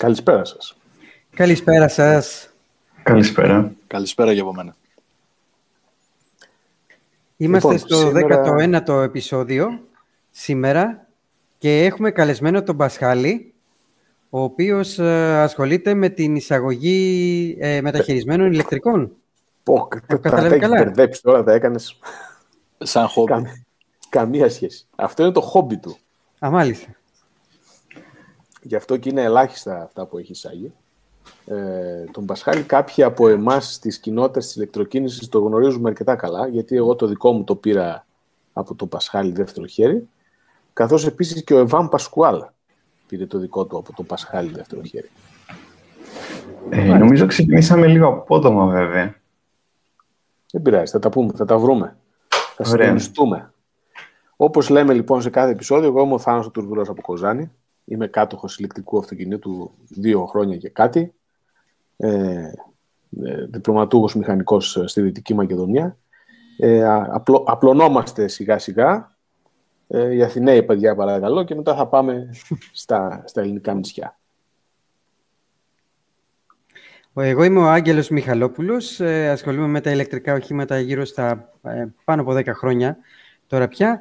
Καλησπέρα σας. Καλησπέρα σας. Καλησπέρα. Καλησπέρα για από μένα. Είμαστε λοιπόν, στο σήμερα... 19ο επεισόδιο σήμερα και έχουμε καλεσμένο τον Πασχάλη, ο οποίος ε, ασχολείται με την εισαγωγή ε, μεταχειρισμένων ηλεκτρικών. Πω, τα έχεις μπερδέψει τώρα, τα έκανες σαν χόμπι. καμία σχέση. Αυτό είναι το χόμπι του. Α, μάλιστα. Γι' αυτό και είναι ελάχιστα αυτά που έχει εισάγει. Ε, τον Πασχάλη κάποιοι από εμάς στις κοινότητες της ηλεκτροκίνησης το γνωρίζουμε αρκετά καλά, γιατί εγώ το δικό μου το πήρα από τον Πασχάλη δεύτερο χέρι, καθώς επίσης και ο Εβάν Πασκουάλ πήρε το δικό του από τον Πασχάλη δεύτερο χέρι. Ε, νομίζω ξεκινήσαμε λίγο απότομα βέβαια. Δεν πειράζει, θα τα πούμε, θα τα βρούμε. Θα συντονιστούμε. Όπως λέμε λοιπόν σε κάθε επεισόδιο, εγώ είμαι ο Θάνος Τουρβουλός από Κοζάνη. Είμαι κάτοχος ηλεκτρικού αυτοκινήτου δύο χρόνια και κάτι. Ε, ε, διπλωματούχος μηχανικός στη Δυτική Μακεδονία. Ε, απλο, απλωνόμαστε σιγά σιγά. Ε, οι Αθηναίοι παιδιά παρακαλώ και μετά θα πάμε στα, στα ελληνικά νησιά. Εγώ είμαι ο Άγγελος Μιχαλόπουλος. Ε, ασχολούμαι με τα ηλεκτρικά οχήματα γύρω στα ε, πάνω από 10 χρόνια τώρα πια.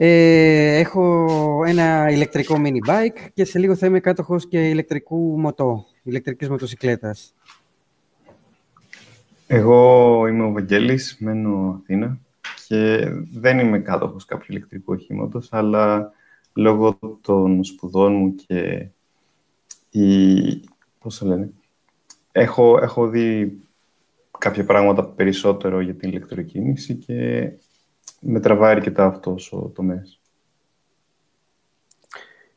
Ε, έχω ένα ηλεκτρικό mini bike και σε λίγο θα είμαι κάτοχος και ηλεκτρικού μοτό, ηλεκτρικής μοτοσυκλέτας. Εγώ είμαι ο Βαγγέλης, μένω Αθήνα και δεν είμαι κάτοχος κάποιου ηλεκτρικού οχήματος, αλλά λόγω των σπουδών μου και η... πώς το λένε, έχω, έχω δει κάποια πράγματα περισσότερο για την ηλεκτροκίνηση και με τραβάει αρκετά αυτός ο τομέας.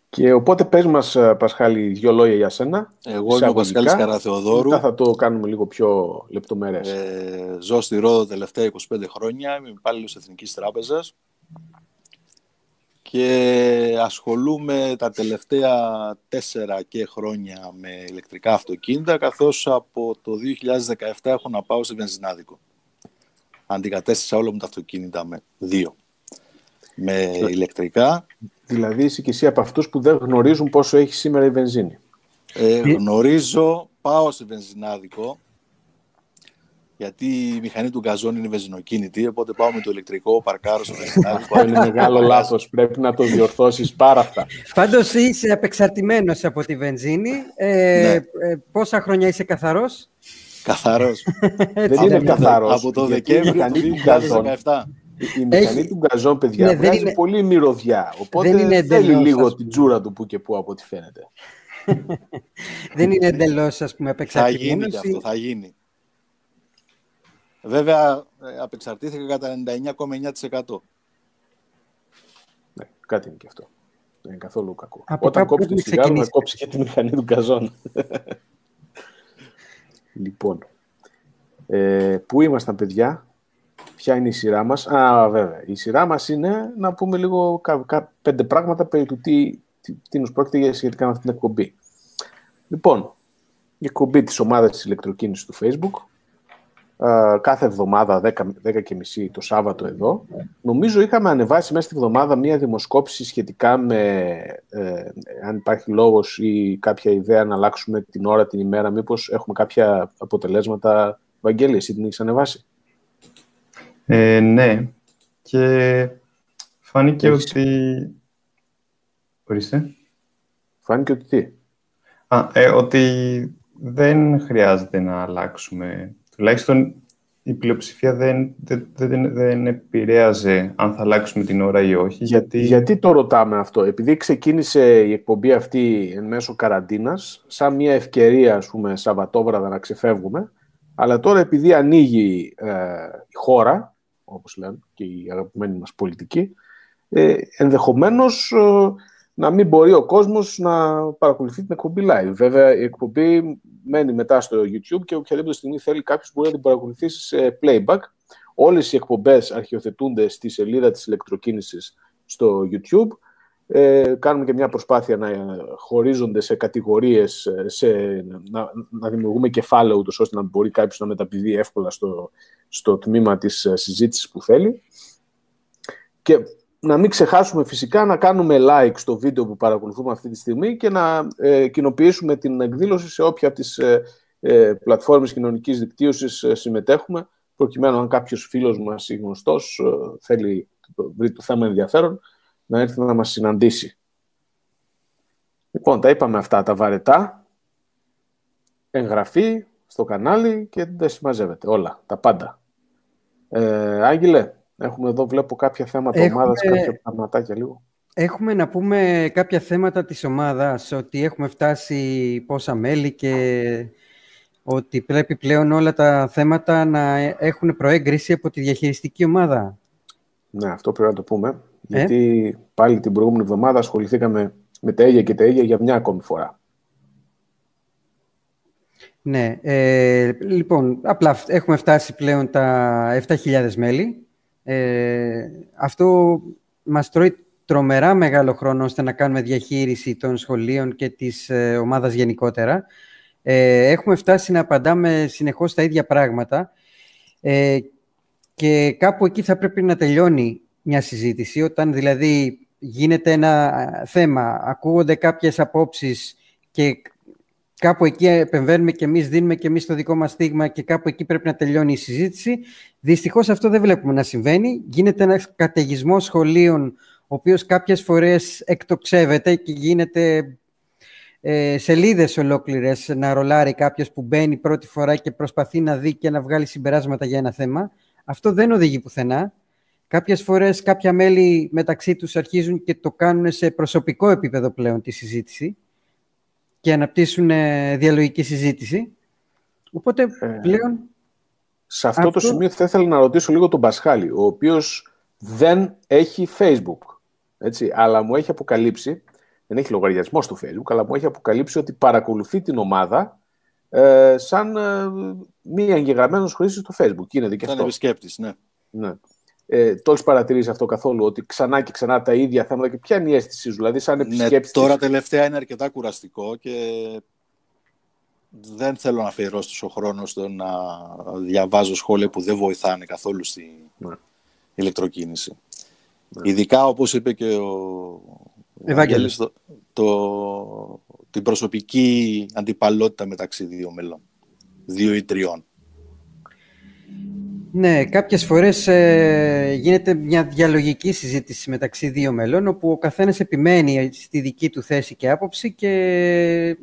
Και οπότε πες μας, ε, Πασχάλη, δύο λόγια για σένα. Εγώ είμαι ο Πασχάλης Καραθεοδόρου. Μετά θα το κάνουμε λίγο πιο λεπτομέρειες. Ε, ζω στη Ρόδο τελευταία 25 χρόνια. Είμαι υπάλληλος Εθνικής Τράπεζας και ασχολούμαι τα τελευταία τέσσερα και χρόνια με ηλεκτρικά αυτοκίνητα, καθώς από το 2017 έχω να πάω σε βενζινάδικο. Αντικατέστησα όλα μου τα αυτοκίνητα με δύο. Με ηλεκτρικά. Δηλαδή είσαι και εσύ από αυτούς που δεν γνωρίζουν πόσο έχει σήμερα η βενζίνη. Ε, γνωρίζω, πάω σε βενζινάδικο, γιατί η μηχανή του γκαζόν είναι βενζινοκίνητη, οπότε πάω με το ηλεκτρικό, παρκάρω στο βενζινάδικο. είναι μεγάλο λάθος. Πρέπει να το διορθώσεις πάρα αυτά. Πάντως είσαι απεξαρτημένος από τη βενζίνη. Ε, ναι. ε, πόσα χρόνια είσαι καθαρός, Καθαρός. δεν είναι καθαρός. Από το Δεκέμβριο του 2017. Η μηχανή του γκαζόν, παιδιά, ναι, βγάζει είναι... πολύ μυρωδιά. Οπότε δεν είναι θέλει λίγο την τζούρα του που και που από ό,τι φαίνεται. δεν είναι εντελώς, ας πούμε, απεξαρτημένο. Θα γίνει και αυτό, θα γίνει. Βέβαια, ε, απεξαρτήθηκα κατά 99,9%. Ναι, κάτι είναι και αυτό. Δεν είναι καθόλου κακό. Από Όταν κόψει τη σιγάρο, να κόψει και τη μηχανή του καζόν. λοιπόν, ε, πού ήμασταν παιδιά, ποια είναι η σειρά μας; Α, βέβαια, η σειρά μας είναι να πούμε λίγο κα, κα, πέντε πράγματα περί του τι, τι, τι μας πρόκειται σχετικά με αυτή την εκπομπή. Λοιπόν, η εκπομπή της ομάδας της ηλεκτροκίνησης του Facebook, κάθε εβδομάδα 10, 10 και μισή το Σάββατο εδώ. Νομίζω είχαμε ανεβάσει μέσα στη εβδομάδα μία δημοσκόπηση σχετικά με ε, αν υπάρχει λόγος ή κάποια ιδέα να αλλάξουμε την ώρα, την ημέρα. Μήπως έχουμε κάποια αποτελέσματα. Βαγγέλη, εσύ την έχεις ανεβάσει; Ε, ναι. Και φάνηκε ότι... Ορίστε. Φάνηκε ότι τι; Α, ε, ότι δεν χρειάζεται να αλλάξουμε τουλάχιστον η πλειοψηφία δεν, δεν, δεν, δεν επηρέαζε αν θα αλλάξουμε την ώρα ή όχι. Γιατί... γιατί το ρωτάμε αυτό; Επειδή ξεκίνησε η εκπομπή αυτή εν μέσω καραντίνας, σαν μια ευκαιρία, ας πούμε, Σαββατόβραδα να ξεφεύγουμε, αλλά τώρα επειδή ανοίγει ε, η χώρα, όπως λένε και η αγαπημένη μας πολιτική, ε, ενδεχομένως ε, να μην μπορεί ο κόσμος να παρακολουθεί την εκπομπή live. Βέβαια, η εκπομπή μένει μετά στο YouTube και οποιαδήποτε στιγμή θέλει κάποιος μπορεί να την παρακολουθήσει σε playback. Όλες οι εκπομπές αρχιοθετούνται στη σελίδα της ηλεκτροκίνησης στο YouTube. Ε, κάνουμε και μια προσπάθεια να χωρίζονται σε κατηγορίες, σε, να, να δημιουργούμε κεφάλαιο ούτως ώστε να μπορεί κάποιος να μεταπηδεί εύκολα στο, στο τμήμα της συζήτησης που θέλει. Και να μην ξεχάσουμε φυσικά να κάνουμε like στο βίντεο που παρακολουθούμε αυτή τη στιγμή και να ε, κοινοποιήσουμε την εκδήλωση σε όποια από τις ε, ε, πλατφόρμες κοινωνικής δικτύωσης ε, συμμετέχουμε, προκειμένου αν κάποιος φίλος μας ή γνωστός ε, θέλει βρει το θέμα ενδιαφέρον, να έρθει να μας συναντήσει. Λοιπόν, τα είπαμε αυτά τα βαρετά. Εγγραφή στο κανάλι και δεν συμμαζεύεται όλα, τα πάντα. Ε, Άγγελε, έχουμε εδώ, βλέπω κάποια θέματα έχουμε... ομάδας, κάποια πραγματάκια λίγο. Έχουμε να πούμε κάποια θέματα της ομάδας, ότι έχουμε φτάσει πόσα μέλη και ότι πρέπει πλέον όλα τα θέματα να έχουν προέγκριση από τη διαχειριστική ομάδα. Ναι, αυτό πρέπει να το πούμε. Ε; Γιατί πάλι την προηγούμενη εβδομάδα ασχοληθήκαμε με τα ίδια και τα ίδια για μια ακόμη φορά. Ναι, ε, λοιπόν, απλά έχουμε φτάσει πλέον τα 7.000 μέλη. Ε, αυτό μας τρώει τρομερά μεγάλο χρόνο ώστε να κάνουμε διαχείριση των σχολείων και της ε, ομάδας γενικότερα. Ε, έχουμε φτάσει να απαντάμε συνεχώς τα ίδια πράγματα ε, και κάπου εκεί θα πρέπει να τελειώνει μια συζήτηση, όταν δηλαδή γίνεται ένα θέμα, ακούγονται κάποιες απόψεις και κάπου εκεί επεμβαίνουμε και εμείς, δίνουμε και εμείς το δικό μας στίγμα και κάπου εκεί πρέπει να τελειώνει η συζήτηση. Δυστυχώς αυτό δεν βλέπουμε να συμβαίνει. Γίνεται ένας καταιγισμός σχολείων, ο οποίος κάποιες φορές εκτοξεύεται και γίνεται ε, σελίδες ολόκληρες να ρολάρει κάποιος που μπαίνει πρώτη φορά και προσπαθεί να δει και να βγάλει συμπεράσματα για ένα θέμα. Αυτό δεν οδηγεί πουθενά. Κάποιες φορές κάποια μέλη μεταξύ τους αρχίζουν και το κάνουν σε προσωπικό επίπεδο πλέον τη συζήτηση και αναπτύσσουν ε, διαλογική συζήτηση. Οπότε ε, πλέον... Σε αυτό, το σημείο θα ήθελα να ρωτήσω λίγο τον Πασχάλη, ο οποίος δεν έχει Facebook, έτσι, αλλά μου έχει αποκαλύψει, δεν έχει λογαριασμό στο Facebook, αλλά μου έχει αποκαλύψει ότι παρακολουθεί την ομάδα ε, σαν ε, μη εγγεγραμμένος χρήστη στο Facebook. Είναι και σαν επισκέπτης, ναι. ναι. Ε, το έχεις παρατηρήσει αυτό καθόλου, ότι ξανά και ξανά τα ίδια θέματα και ποια είναι η αίσθησή σου, δηλαδή σαν επισκέπτης. Ναι, τώρα τελευταία είναι αρκετά κουραστικό και δεν θέλω να αφιερώσω τόσο χρόνο στο να διαβάζω σχόλια που δεν βοηθάνε καθόλου στη ναι. ηλεκτροκίνηση. Ναι. Ειδικά όπως είπε και ο Ευάγγελης, το, το, την προσωπική αντιπαλότητα μεταξύ δύο μελών, δύο ή τριών. Ναι, κάποιες φορές ε, γίνεται μια διαλογική συζήτηση μεταξύ δύο μελών, όπου ο καθένας επιμένει στη δική του θέση και άποψη και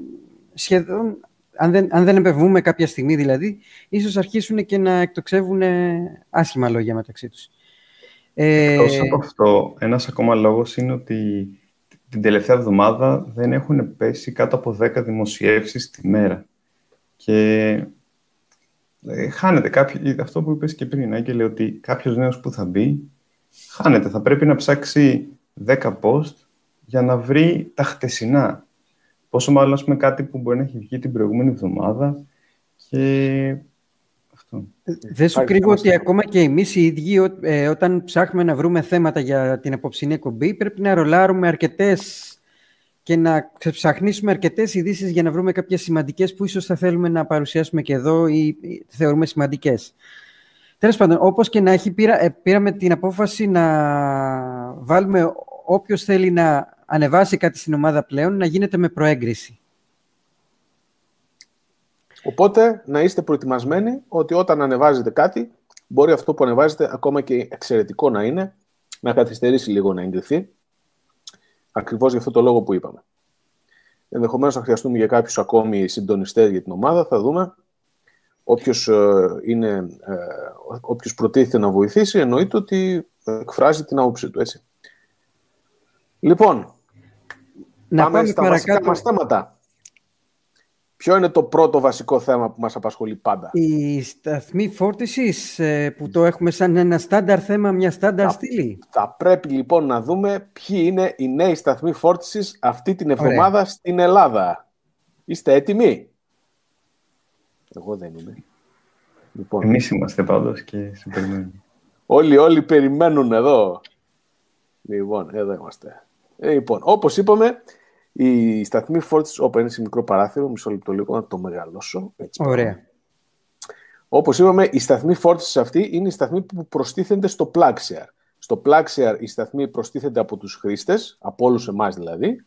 σχεδόν, αν δεν, αν δεν επεμβούμε κάποια στιγμή δηλαδή, ίσως αρχίσουν και να εκτοξεύουν άσχημα λόγια μεταξύ τους. Ε... Εκτός από αυτό, ένας ακόμα λόγος είναι ότι την τελευταία εβδομάδα δεν έχουν πέσει κάτω από 10 δημοσιεύσεις τη μέρα. Και ε, χάνεται κάποιο, αυτό που είπες και πριν, Άγγελε, ότι κάποιος νέος που θα μπει, χάνεται. Θα πρέπει να ψάξει 10 post για να βρει τα χτεσινά. Πόσο μάλλον, ας πούμε, κάτι που μπορεί να έχει βγει την προηγούμενη εβδομάδα και αυτό. Δεν σου κρύβω ότι ακόμα και εμείς οι ίδιοι, ε, όταν ψάχνουμε να βρούμε θέματα για την απόψινή εκπομπή, πρέπει να ρολάρουμε αρκετές και να ψαχνίσουμε αρκετές ειδήσεις για να βρούμε κάποιες σημαντικές που ίσως θα θέλουμε να παρουσιάσουμε και εδώ ή θεωρούμε σημαντικές. Τέλος πάντων, όπως και να έχει, πήρα, ε, πήραμε την απόφαση να βάλουμε όποιος θέλει να ανεβάσει κάτι στην ομάδα πλέον να γίνεται με προέγκριση. Οπότε να είστε προετοιμασμένοι ότι όταν ανεβάζετε κάτι, μπορεί αυτό που ανεβάζετε ακόμα και εξαιρετικό να είναι, να καθυστερήσει λίγο να εγκριθεί Ακριβώς για αυτό το λόγο που είπαμε. Ενδεχομένως θα χρειαστούμε για κάποιους ακόμη συντονιστές για την ομάδα, θα δούμε. Όποιος ε, ε, όποιος προτίθεται να βοηθήσει, εννοείται ότι εκφράζει την άποψή του, έτσι. Λοιπόν, να πάμε, πάμε στα παρακάτω. βασικά μας θέματα. Ποιο είναι το πρώτο βασικό θέμα που μας απασχολεί πάντα; Η σταθμή φόρτισης ε, που το έχουμε σαν ένα στάνταρ θέμα, μια στάνταρ στήλη. Θα πρέπει λοιπόν να δούμε ποιοι είναι οι νέοι σταθμοί φόρτισης αυτή την εβδομάδα στην Ελλάδα. Είστε έτοιμοι; Εγώ δεν είμαι. Λοιπόν. Εμείς είμαστε πάντως και σε περιμένουμε. όλοι, όλοι περιμένουν εδώ. Λοιπόν, εδώ είμαστε. Λοιπόν, όπως είπαμε, η σταθμή φόρτιση όπα είναι σε μικρό παράθυρο, μισό λεπτό λίγο να το μεγαλώσω. Έτσι, Ωραία. Όπως είπαμε, η σταθμή φόρτιση αυτή είναι η σταθμή που προστίθενται στο Plugshare. Στο Plaxiar οι σταθμοί προστίθενται από τους χρήστες, από όλους εμάς δηλαδή,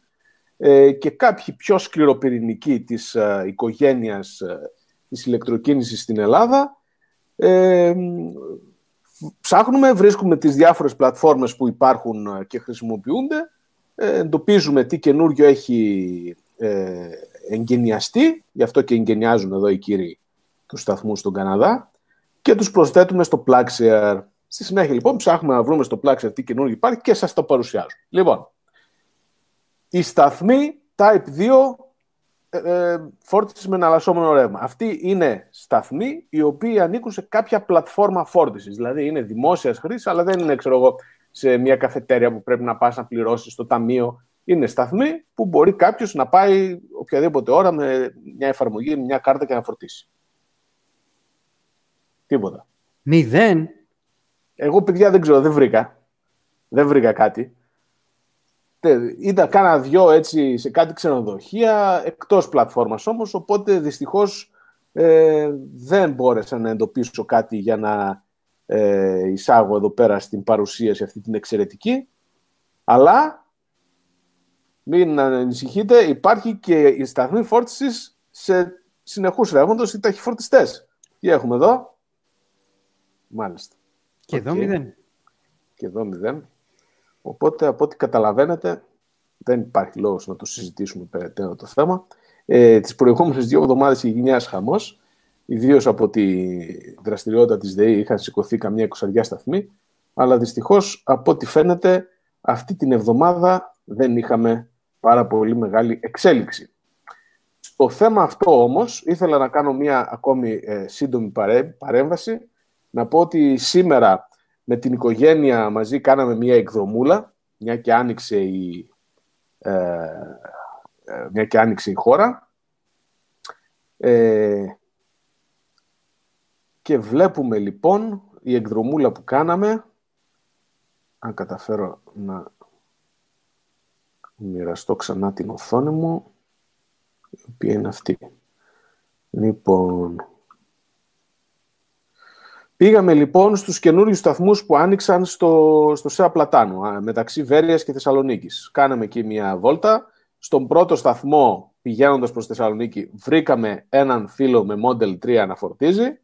ε, και κάποιοι πιο σκληροπυρηνικοί της ε, οικογένειας ε, της ηλεκτροκίνησης στην Ελλάδα ε, ψάχνουμε, βρίσκουμε τις διάφορες πλατφόρμες που υπάρχουν και χρησιμοποιούνται, εντοπίζουμε τι καινούριο έχει ε, εγκαινιαστεί, γι' αυτό και εγκαινιάζουν εδώ οι κύριοι του σταθμού στον Καναδά, και τους προσθέτουμε στο Plaxier. Στη συνέχεια λοιπόν ψάχνουμε να βρούμε στο Plaxier τι καινούργιο υπάρχει και σας το παρουσιάζω. Λοιπόν, η σταθμή Type 2 ε, ε, φόρτισης με εναλλασσόμενο ρεύμα. Αυτή είναι σταθμοί οι οποίοι ανήκουν σε κάποια πλατφόρμα φόρτισης. Δηλαδή είναι δημόσιας χρήσης, αλλά δεν είναι, ξέρω εγώ, σε μια καφετέρια που πρέπει να πας να πληρώσεις στο ταμείο. Είναι σταθμοί που μπορεί κάποιος να πάει οποιαδήποτε ώρα με μια εφαρμογή, μια κάρτα και να φορτίσει. Τίποτα. Μηδέν. Εγώ, παιδιά, δεν ξέρω, δεν βρήκα. Δεν βρήκα κάτι. Είδα κάνα δυο έτσι σε κάτι ξενοδοχεία, εκτός πλατφόρμας όμως, οπότε δυστυχώς ε, δεν μπόρεσα να εντοπίσω κάτι για να ε, εισάγω εδώ πέρα στην παρουσίαση αυτή την εξαιρετική. Αλλά, μην ανησυχείτε, υπάρχει και η σταθμή φόρτισης σε συνεχούς ρεύοντος ή ταχυφορτιστές. Τι έχουμε εδώ; Μάλιστα. Και εδώ μηδέν. Και εδώ μηδέν. Οπότε, από ό,τι καταλαβαίνετε, δεν υπάρχει λόγος να το συζητήσουμε περαιτέρω το θέμα. Ε, τις προηγούμενες δύο εβδομάδες η γενιάς χαμός, ιδίως από τη δραστηριότητα της ΔΕΗ είχαν σηκωθεί καμιά εικοσαριά σταθμή, αλλά δυστυχώς από ό,τι φαίνεται αυτή την εβδομάδα δεν είχαμε πάρα πολύ μεγάλη εξέλιξη. Στο θέμα αυτό όμως ήθελα να κάνω μία ακόμη ε, σύντομη παρέμβαση, να πω ότι σήμερα με την οικογένεια μαζί κάναμε μία εκδρομούλα, μια και άνοιξε η, ε, ε, μια και άνοιξε η χώρα. Ε, και βλέπουμε λοιπόν η εκδρομούλα που κάναμε, αν καταφέρω να μοιραστώ ξανά την οθόνη μου, η οποία είναι αυτή. Λοιπόν, Πήγαμε λοιπόν στους καινούριους σταθμούς που άνοιξαν στο, στο ΣΕΑ Πλατάνου, μεταξύ Βέρειας και Θεσσαλονίκης. Κάναμε εκεί μια βόλτα. Στον πρώτο σταθμό, πηγαίνοντας προς Θεσσαλονίκη, βρήκαμε έναν φίλο με Model 3 να φορτίζει.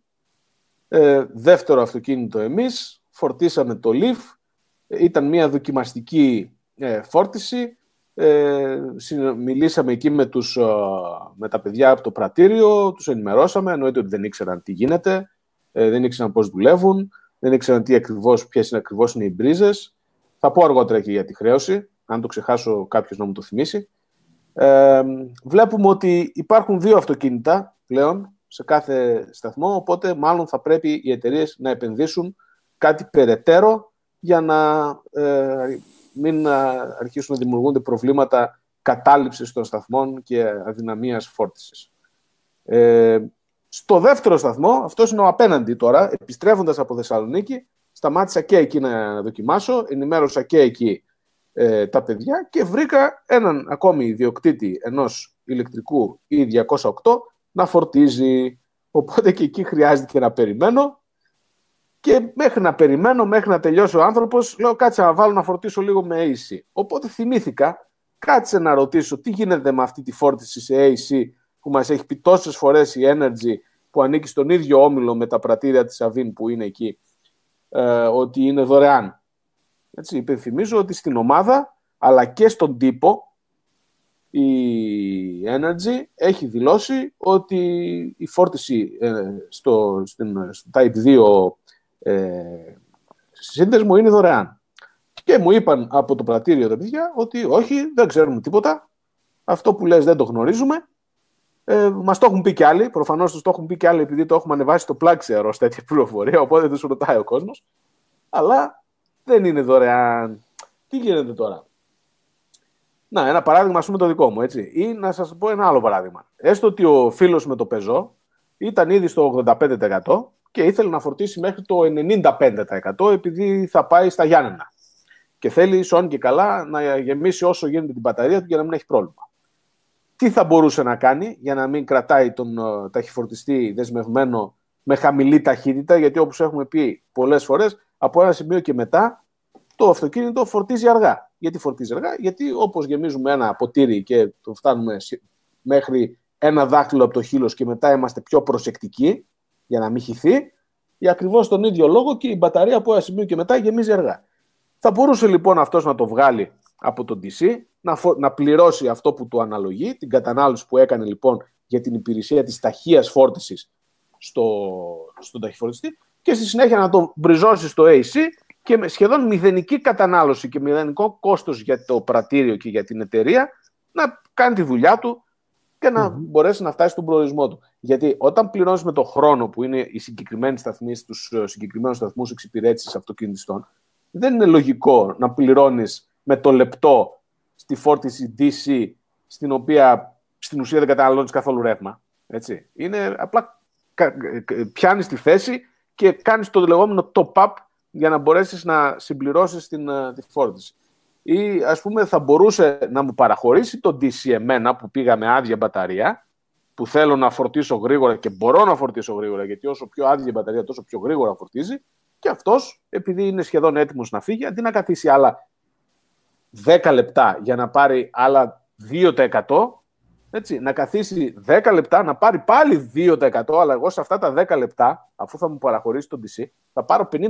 Ε, δεύτερο αυτοκίνητο εμείς, φορτίσαμε το Leaf. Ήταν μια δοκιμαστική ε, φόρτιση. Ε, μιλήσαμε εκεί με, τους, ε, με τα παιδιά από το πρατήριο, τους ενημερώσαμε, εννοείται ότι δεν ήξεραν τι γίνεται ε, δεν ήξεραν πώς δουλεύουν, δεν ήξεραν τι ακριβώς, ποιες είναι ακριβώς είναι οι μπρίζες. Θα πω αργότερα και για τη χρέωση, αν το ξεχάσω κάποιος να μου το θυμίσει. Ε, βλέπουμε ότι υπάρχουν δύο αυτοκίνητα πλέον σε κάθε σταθμό, οπότε μάλλον θα πρέπει οι εταιρείες να επενδύσουν κάτι περαιτέρω για να ε, μην αρχίσουν να δημιουργούνται προβλήματα κατάληψης των σταθμών και αδυναμίας φόρτισης. Ε, στο δεύτερο σταθμό, αυτός είναι ο απέναντι τώρα, επιστρέφοντας από Θεσσαλονίκη, σταμάτησα και εκεί να δοκιμάσω, ενημέρωσα και εκεί ε, τα παιδιά και βρήκα έναν ακόμη ιδιοκτήτη ενός ηλεκτρικού E208 να φορτίζει. Οπότε και εκεί χρειάζεται να περιμένω. Και μέχρι να περιμένω, μέχρι να τελειώσει ο άνθρωπος, λέω κάτσε να βάλω να φορτίσω λίγο με AC. Οπότε θυμήθηκα, κάτσε να ρωτήσω τι γίνεται με αυτή τη φόρτιση σε AC που μας έχει πει τόσες φορές η Energy που ανήκει στον ίδιο όμιλο με τα πρατήρια της Αβίν που είναι εκεί, ε, ότι είναι δωρεάν. Έτσι, υπενθυμίζω ότι στην ομάδα, αλλά και στον τύπο, η Energy έχει δηλώσει ότι η φόρτιση ε, στο, στην, στο Type 2 ε, σύνδεσμο είναι δωρεάν. Και μου είπαν από το πρατήριο τα παιδιά ότι όχι, δεν ξέρουμε τίποτα. Αυτό που λες δεν το γνωρίζουμε. Ε, Μας το έχουν πει κι άλλοι. Προφανώς τους το έχουν πει κι άλλοι επειδή το έχουμε ανεβάσει στο Plaxier ω τέτοια πληροφορία. Οπότε δεν σου ρωτάει ο κόσμος. Αλλά δεν είναι δωρεάν. Τι γίνεται τώρα; Να, ένα παράδειγμα, ας πούμε, το δικό μου, έτσι. Ή να σας πω ένα άλλο παράδειγμα. Έστω ότι ο φίλος με το πεζό ήταν ήδη στο 85% και ήθελε να φορτίσει μέχρι το 95% επειδή θα πάει στα Γιάννενα. Και θέλει, σόν και καλά, να γεμίσει όσο γίνεται την μπαταρία του για να μην έχει πρόβλημα τι θα μπορούσε να κάνει για να μην κρατάει τον uh, ταχυφορτιστή δεσμευμένο με χαμηλή ταχύτητα, γιατί όπως έχουμε πει πολλές φορές, από ένα σημείο και μετά το αυτοκίνητο φορτίζει αργά. Γιατί φορτίζει αργά, γιατί όπως γεμίζουμε ένα ποτήρι και το φτάνουμε μέχρι ένα δάχτυλο από το χείλος και μετά είμαστε πιο προσεκτικοί για να μην χυθεί, για ακριβώς τον ίδιο λόγο και η μπαταρία από ένα σημείο και μετά γεμίζει αργά. Θα μπορούσε λοιπόν αυτός να το βγάλει από τον DC, να, να πληρώσει αυτό που του αναλογεί, την κατανάλωση που έκανε λοιπόν για την υπηρεσία της ταχείας φόρτισης στο, στον ταχυφορτιστή και στη συνέχεια να το μπριζώσει στο AC και με σχεδόν μηδενική κατανάλωση και μηδενικό κόστος για το πρατήριο και για την εταιρεία να κάνει τη δουλειά του και να μπορέσει να φτάσει στον προορισμό του. Γιατί όταν πληρώνεις με το χρόνο που είναι οι συγκεκριμένοι σταθμοί στου ε, συγκεκριμένους σταθμούς εξυπηρέτησης αυτοκινητιστών, δεν είναι λογικό να πληρώνεις με το λεπτό στη φόρτιση DC, στην οποία στην ουσία δεν καταναλώνεις καθόλου ρεύμα. Έτσι. Είναι απλά πιάνεις τη θέση και κάνεις το λεγόμενο top-up για να μπορέσεις να συμπληρώσεις την, ε, τη φόρτιση ή ας πούμε θα μπορούσε να μου παραχωρήσει το DC εμένα που πήγα με άδεια μπαταρία που θέλω να φορτίσω γρήγορα και μπορώ να φορτίσω γρήγορα γιατί όσο πιο άδεια η μπαταρία τόσο πιο γρήγορα φορτίζει και αυτός επειδή είναι σχεδόν έτοιμος να φύγει αντί να καθίσει άλλα 10 λεπτά για να πάρει άλλα 2% έτσι, να καθίσει 10 λεπτά, να πάρει πάλι 2%, αλλά εγώ σε αυτά τα 10 λεπτά, αφού θα μου παραχωρήσει το DC, θα πάρω 50%.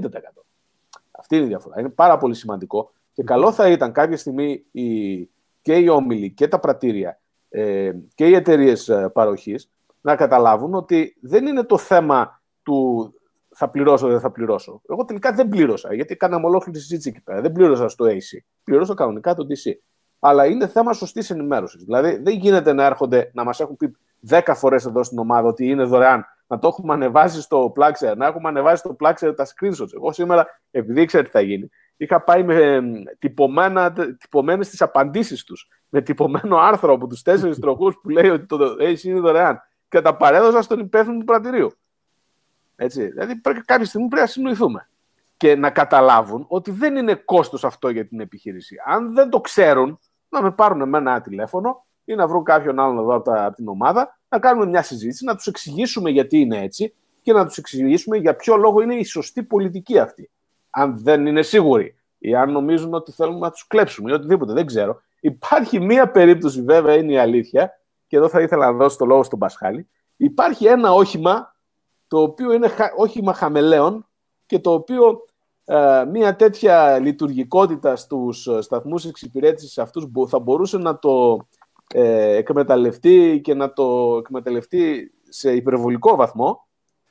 Αυτή είναι η διαφορά. Είναι πάρα πολύ σημαντικό και καλό θα ήταν κάποια στιγμή οι, και οι όμιλοι και τα πρατήρια ε, και οι εταιρείες παροχής να καταλάβουν ότι δεν είναι το θέμα του θα πληρώσω, δεν θα πληρώσω. Εγώ τελικά δεν πλήρωσα, γιατί κάναμε ολόκληρη συζήτηση εκεί πέρα. Δεν πλήρωσα στο AC. Πλήρωσα κανονικά το DC. Αλλά είναι θέμα σωστής ενημέρωσης. Δηλαδή, δεν γίνεται να έρχονται να μας έχουν πει 10 φορές εδώ στην ομάδα ότι είναι δωρεάν. Να το έχουμε ανεβάσει στο Plugshare, να έχουμε ανεβάσει στο Plugshare τα screenshots. Εγώ σήμερα, επειδή ήξερα τι θα γίνει, είχα πάει με τυπωμένα, τυπωμένες τις απαντήσεις τους, με τυπωμένο άρθρο από τους τέσσερις τροχούς που λέει ότι το AC είναι δωρεάν και τα παρέδωσα στον υπεύθυνο του πρατηρίου. Έτσι, δηλαδή πρέπει, κάποια στιγμή πρέπει να συνοηθούμε και να καταλάβουν ότι δεν είναι κόστος αυτό για την επιχείρηση. Αν δεν το ξέρουν, να με πάρουν εμένα ένα τηλέφωνο ή να βρουν κάποιον άλλον εδώ από, την ομάδα, να κάνουμε μια συζήτηση, να τους εξηγήσουμε γιατί είναι έτσι και να τους εξηγήσουμε για ποιο λόγο είναι η σωστή πολιτική αυτή αν δεν είναι σίγουροι ή αν νομίζουν ότι θέλουμε να τους κλέψουμε ή οτιδήποτε, δεν ξέρω. Υπάρχει μία περίπτωση, βέβαια, είναι η αλήθεια, και εδώ θα ήθελα να δώσω το λόγο στον Πασχάλη. Υπάρχει ένα όχημα, το οποίο είναι όχημα χαμελέων και το οποίο ε, μία τέτοια λειτουργικότητα στους σταθμούς εξυπηρέτησης αυτούς θα μπορούσε να το ε, εκμεταλλευτεί και να το εκμεταλλευτεί σε υπερβολικό βαθμό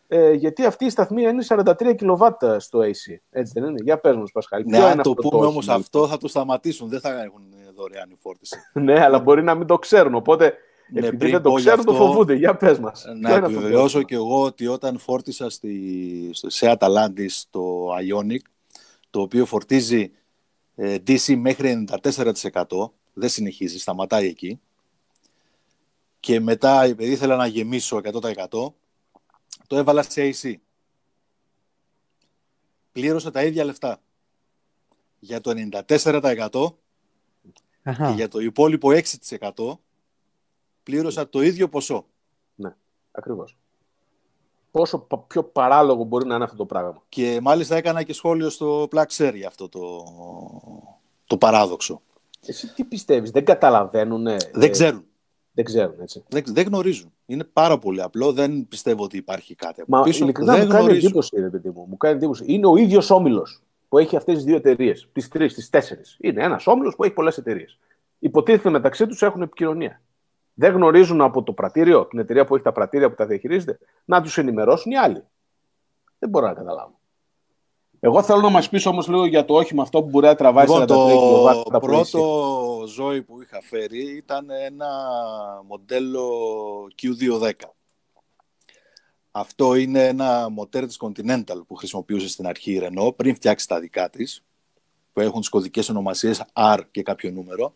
ε, γιατί αυτή η σταθμή είναι 43 κιλοβάτα στο AC. Έτσι δεν είναι; Για πες μας, Πασχάλη. Ναι, αν το πούμε όμως αυτό θα το σταματήσουν. Δεν θα έχουν δωρεάν η φόρτιση. ναι, αλλά μπορεί να μην το ξέρουν. Οπότε ναι, επειδή δεν το ξέρουν, αυτό, το φοβούνται. Για πες μας. Να επιβεβαιώσω και εγώ ότι όταν φόρτισα στη, στο Seat Atlantis το Ionic, το οποίο φορτίζει ε, DC μέχρι 94%, δεν συνεχίζει, σταματάει εκεί. Και μετά, επειδή ήθελα να γεμίσω 100%, το έβαλα σε AC. Πλήρωσα τα ίδια λεφτά. Για το 94% και για το υπόλοιπο 6% πλήρωσα το ίδιο ποσό. Ναι, ακριβώς. Πόσο πιο παράλογο μπορεί να είναι αυτό το πράγμα. Και μάλιστα έκανα και σχόλιο στο Black για αυτό το, το παράδοξο. Εσύ τι πιστεύεις, δεν καταλαβαίνουν. Δεν ξέρουν. Δεν ξέρουν, έτσι. Δεν, δεν γνωρίζουν. Είναι πάρα πολύ απλό. Δεν πιστεύω ότι υπάρχει κάτι από Μα, πίσω. Ειλικρινά δεν μου κάνει γνωρίζουν. εντύπωση, ρε παιδί μου. Μου κάνει εντύπωση. Είναι ο ίδιος όμιλος που έχει αυτές τις δύο εταιρείες. Τις τρεις, τις τέσσερις. Είναι ένας όμιλος που έχει πολλές εταιρείες. Υποτίθεται μεταξύ τους έχουν επικοινωνία. Δεν γνωρίζουν από το πρατήριο, την εταιρεία που έχει τα πρατήρια που τα διαχειρίζεται, να τους ενημερώσουν οι άλλοι. Δεν μπορώ να καταλάβω. Εγώ θέλω να μας πεις όμως λίγο για το όχημα αυτό που μπορεί να τραβάει λοιπόν, Το πρώτο ζώη που είχα φέρει ήταν ένα μοντέλο Q210. Αυτό είναι ένα μοτέρ της Continental που χρησιμοποιούσε στην αρχή η Renault πριν φτιάξει τα δικά της, που έχουν τις κωδικές ονομασίες R και κάποιο νούμερο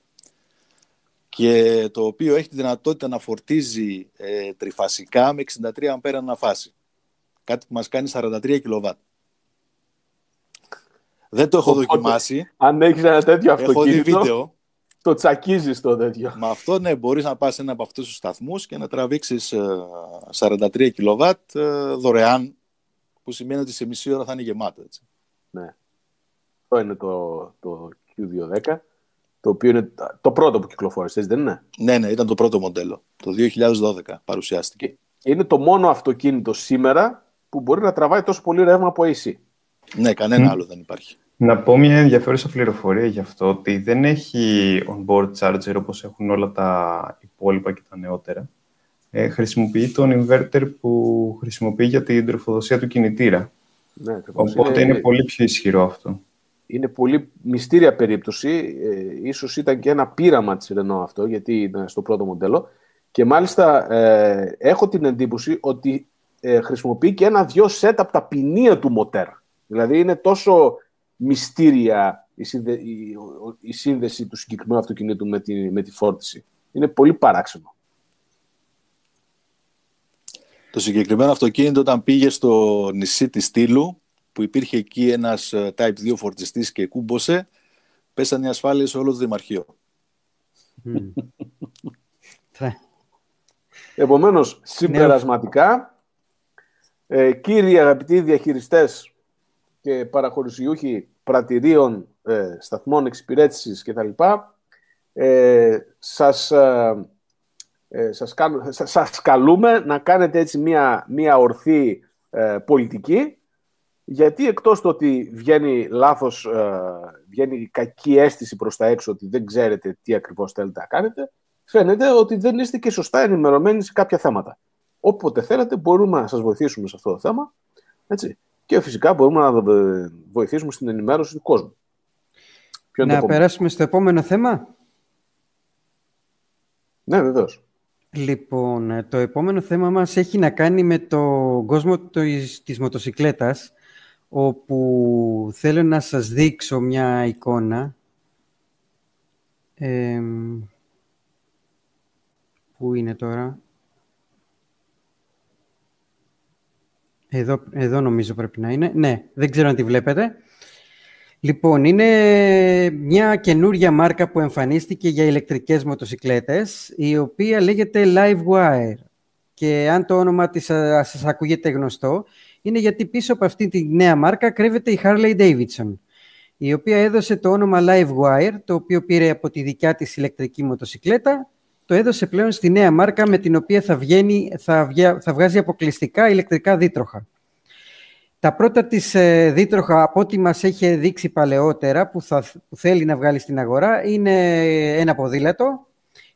και το οποίο έχει τη δυνατότητα να φορτίζει ε, τριφασικά με 63 αμπέρα αναφάση. Κάτι που μας κάνει 43 κιλοβάτ. Δεν το έχω δοκιμάσει. Αν έχεις ένα τέτοιο αυτοκίνητο. Έχω δει βίντεο. Το τσακίζεις το τέτοιο. Με αυτό, ναι, μπορείς να πας σε ένα από αυτούς τους σταθμούς και να τραβήξεις 43 ε, κιλοβάτ ε, δωρεάν. Που σημαίνει ότι σε μισή ώρα θα είναι γεμάτο. Έτσι. Ναι. Αυτό είναι το, το Q210, το οποίο είναι το πρώτο που κυκλοφόρησε, δεν είναι; Ναι, ναι, ήταν το πρώτο μοντέλο. Το 2012 παρουσιάστηκε. είναι το μόνο αυτοκίνητο σήμερα που μπορεί να τραβάει τόσο πολύ ρεύμα από AC. Ναι, κανένα άλλο δεν υπάρχει. Να πω μια ενδιαφέρουσα πληροφορία γι' αυτό, ότι δεν έχει on-board charger όπως έχουν όλα τα υπόλοιπα και τα νεότερα. Ε, χρησιμοποιεί τον inverter που χρησιμοποιεί για την τροφοδοσία του κινητήρα. Ναι, Οπότε είναι... είναι πολύ πιο ισχυρό αυτό. Είναι πολύ μυστήρια περίπτωση. Ε, ίσως ήταν και ένα πείραμα της Renault αυτό, γιατί ήταν στο πρώτο μοντέλο. Και μάλιστα ε, έχω την εντύπωση ότι ε, χρησιμοποιεί και ένα-δυο σετ από τα ποινία του μοτέρ. Δηλαδή είναι τόσο μυστήρια η, η, σύνδεση του συγκεκριμένου αυτοκινήτου με τη, με τη φόρτιση. Είναι πολύ παράξενο. Το συγκεκριμένο αυτοκίνητο όταν πήγε στο νησί της Στήλου, που υπήρχε εκεί ένας ε, Type 2 φορτιστής και κούμποσε, πέσανε οι ασφάλειες σε όλο το Δημαρχείο. Επομένως, συμπερασματικά, ε, κύριοι αγαπητοί διαχειριστές και παραχωρησιούχοι πρατηρίων, ε, σταθμών εξυπηρέτησης κτλ. Ε, σας, ε, ε, σας, σας, καλούμε να κάνετε έτσι μία, μία ορθή ε, πολιτική γιατί εκτός το ότι βγαίνει λάθος, ε, βγαίνει κακή αίσθηση προς τα έξω ότι δεν ξέρετε τι ακριβώς θέλετε να κάνετε, φαίνεται ότι δεν είστε και σωστά ενημερωμένοι σε κάποια θέματα. Όποτε θέλετε μπορούμε να σας βοηθήσουμε σε αυτό το θέμα. Έτσι. Και φυσικά μπορούμε να βοηθήσουμε στην ενημέρωση του κόσμου. να περάσουμε στο επόμενο θέμα; Ναι, βεβαίως. Λοιπόν, το επόμενο θέμα μας έχει να κάνει με το κόσμο της, της μοτοσυκλέτας, όπου θέλω να σας δείξω μια εικόνα. πού είναι τώρα; Εδώ, εδώ νομίζω πρέπει να είναι. Ναι, δεν ξέρω αν τη βλέπετε. Λοιπόν, είναι μια καινούρια μάρκα που εμφανίστηκε για ηλεκτρικές μοτοσυκλέτες, η οποία λέγεται Livewire. Και αν το όνομα της σας ακούγεται γνωστό, είναι γιατί πίσω από αυτή τη νέα μάρκα κρύβεται η Harley Davidson, η οποία έδωσε το όνομα Livewire, το οποίο πήρε από τη δικιά της ηλεκτρική μοτοσυκλέτα, το έδωσε πλέον στη νέα μάρκα με την οποία θα, βγαίνει, θα, θα βγάζει αποκλειστικά ηλεκτρικά δίτροχα. Τα πρώτα της ε, δίτροχα, από ό,τι μας έχει δείξει παλαιότερα, που, θα, που θέλει να βγάλει στην αγορά, είναι ένα ποδήλατο,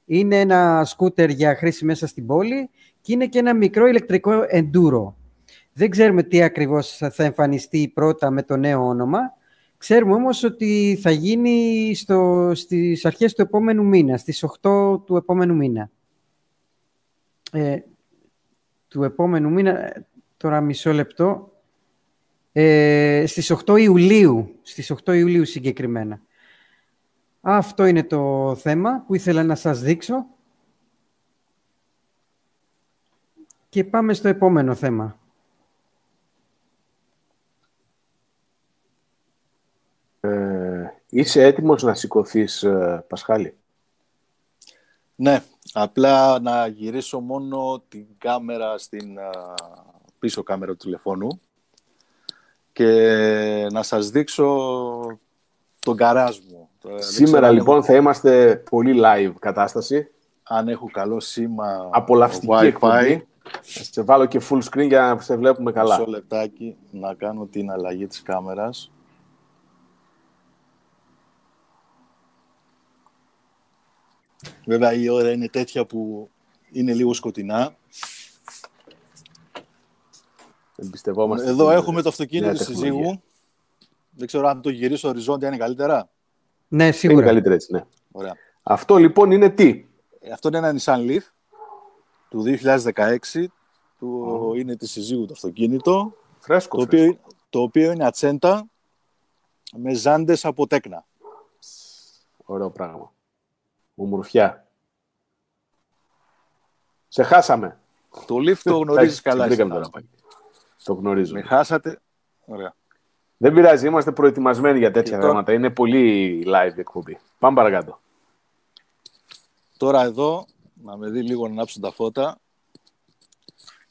είναι ένα σκούτερ για χρήση μέσα στην πόλη και είναι και ένα μικρό ηλεκτρικό enduro. Δεν ξέρουμε τι ακριβώς θα εμφανιστεί πρώτα με το νέο όνομα. Ξέρουμε όμως ότι θα γίνει στο, στις αρχές του επόμενου μήνα, στις 8 του επόμενου μήνα. Ε, του επόμενου μήνα, τώρα μισό λεπτό, ε, στις 8 Ιουλίου, στις 8 Ιουλίου συγκεκριμένα. Αυτό είναι το θέμα που ήθελα να σας δείξω. Και πάμε στο επόμενο θέμα. Ε, είσαι έτοιμος να σηκωθείς, ε, Πασχάλη; Ναι, απλά να γυρίσω μόνο την κάμερα στην πίσω κάμερα του τηλεφώνου και να σας δείξω τον καράζ μου. Σήμερα λοιπόν θα είμαστε πολύ live κατάσταση. Αν έχω καλό σήμα Απολαυστική εκπομπή. Σε βάλω και full screen για να σε βλέπουμε καλά. Μισό λεπτάκι να κάνω την αλλαγή της κάμερας. Βέβαια η ώρα είναι τέτοια που είναι λίγο σκοτεινά. Εμπιστευόμαστε. Εδώ έχουμε το αυτοκίνητο του συζύγου. Δεν ξέρω αν το γυρίσω οριζόντια είναι καλύτερα. Ναι, σίγουρα. Είναι καλύτερα έτσι, ναι. Ωραία. Αυτό λοιπόν είναι τι; Ε, αυτό είναι ένα Nissan Leaf του 2016. Του Είναι της συζύγου το αυτοκίνητο. Φρέσκο, το, φρέσκο. Οποίο, το οποίο είναι ατσέντα με ζάντες από τέκνα. Ωραίο πράγμα. Ομορφιά. Σε χάσαμε. Το Leaf το γνωρίζεις καλά. Το γνωρίζω. Με χάσατε. Ωραία. Δεν πειράζει, είμαστε προετοιμασμένοι για τέτοια θέματα. Είναι πολύ live εκπομπή. Πάμε παρακάτω. Τώρα εδώ, να με δει λίγο να ανάψουν τα φώτα.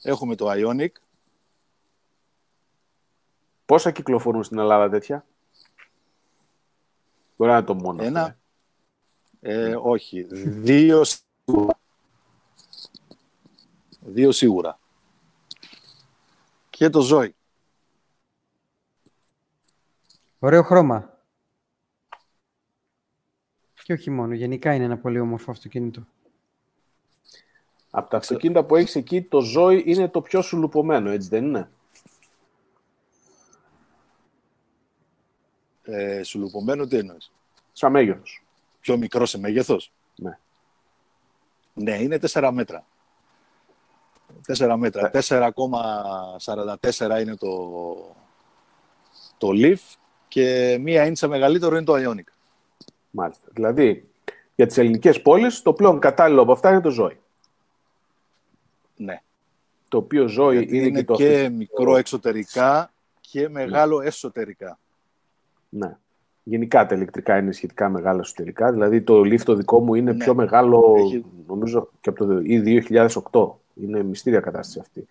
Έχουμε το Ionic. Πόσα κυκλοφορούν στην Ελλάδα τέτοια; Μπορεί να είναι το μόνο. Ένα. Αυτό, Ε, όχι. Δύο σίγουρα. Δύο σίγουρα. Και το ζώη. Ωραίο χρώμα. Και όχι μόνο, γενικά είναι ένα πολύ όμορφο αυτοκίνητο. Από τα αυτοκίνητα που έχεις εκεί, το ζώη είναι το πιο σουλουπωμένο, έτσι δεν είναι; Ε, σουλουπωμένο τι εννοείς; Σαν μέγεθος. Πιο μικρό σε μέγεθος. Ναι. Ναι, είναι 4 μέτρα. 4 μέτρα. 4,44 είναι το, το Leaf και μία ίντσα μεγαλύτερο είναι το Ionic. Μάλιστα. Δηλαδή, για τις ελληνικές πόλεις, το πλέον κατάλληλο από αυτά είναι το ζώη. Ναι. Το οποίο ζώη Γιατί είναι, είναι και το και αυτοκίνητο- μικρό εξωτερικά και μεγάλο εσωτερικά. Ναι. Γενικά τα ηλεκτρικά είναι σχετικά μεγάλα εσωτερικά. Δηλαδή το Leaf το δικό μου είναι Ναι. πιο μεγάλο, Έχει- νομίζω, και από το ή 2008. Είναι μυστήρια κατάσταση αυτή.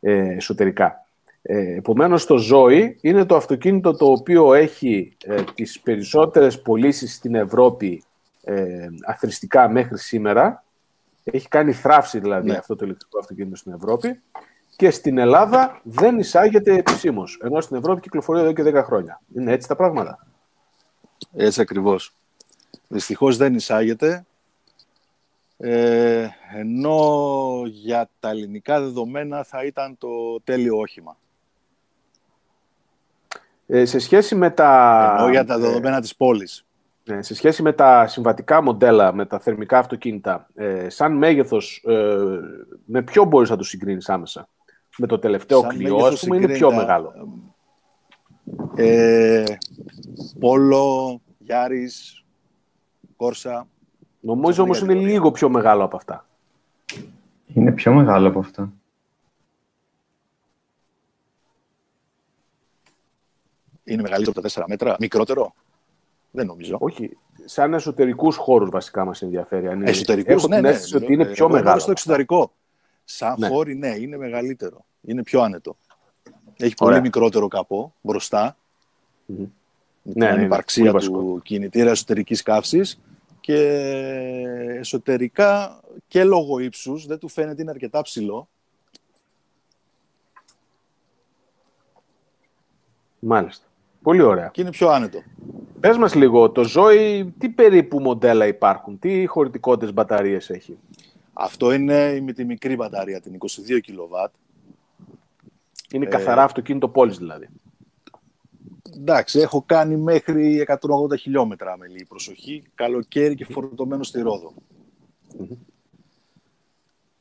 Ε, εσωτερικά. Ε, επομένως το Zoe είναι το αυτοκίνητο το οποίο έχει ε, τις περισσότερες πωλήσεις στην Ευρώπη ε, αθρηστικά μέχρι σήμερα. Έχει κάνει θράψη δηλαδή Ναι. αυτό το ηλεκτρικό αυτοκίνητο στην Ευρώπη. Και στην Ελλάδα δεν εισάγεται επισήμως. Ενώ στην Ευρώπη κυκλοφορεί εδώ και 10 χρόνια. Είναι έτσι τα πράγματα. Έτσι ακριβώς. Δυστυχώς δεν εισάγεται. Ε, ενώ για τα ελληνικά δεδομένα θα ήταν το τέλειο όχημα. Ε, σε σχέση με τα. ενώ για τα ε, δεδομένα της πόλης. Ναι, σε σχέση με τα συμβατικά μοντέλα, με τα θερμικά αυτοκίνητα, ε, σαν μέγεθος, ε, με ποιο μπορείς να το συγκρίνεις άμεσα; Με το τελευταίο Σαν Clio, μέγεθος ας πούμε, είναι πιο συγκρίνητα, μεγάλο. Ε, Πόλο, Γιάρης, Κόρσα. Νομίζω σαν όμως είναι κατηγορία. λίγο πιο μεγάλο από αυτά. Είναι πιο μεγάλο από αυτά. Είναι μεγαλύτερο από τα 4 μέτρα. Μικρότερο; Δεν νομίζω. Όχι, σαν εσωτερικούς χώρους βασικά μας ενδιαφέρει. Αν είναι- Εσωτερικούς, Έχω ναι, την ναι. αίσθηση ότι είναι Ε, πιο εγώ μεγάλο. Στο εξωτερικό. Σαν Ναι. χώρι, ναι, είναι μεγαλύτερο. Είναι πιο άνετο. Έχει Ωραία. πολύ μικρότερο καπό μπροστά. Μμμ. Με Ναι, την ναι, είναι ανυπαρξία πολύ του κινητήρα εσωτερικής καύσης και εσωτερικά και λόγω ύψους δεν του φαίνεται είναι αρκετά ψηλό. Μάλιστα. Πολύ ωραία. και είναι πιο άνετο. Πες μας λίγο, το Zoe, τι περίπου μοντέλα υπάρχουν, τι χωρητικότητες μπαταρίες έχει; Αυτό είναι με τη μικρή μπαταρία, την 22 kW. Είναι Ε, καθαρά αυτοκίνητο πόλης δηλαδή. Εντάξει, έχω κάνει μέχρι 180 χιλιόμετρα με λίγη προσοχή, καλοκαίρι και φορτωμένο στη Ρόδο.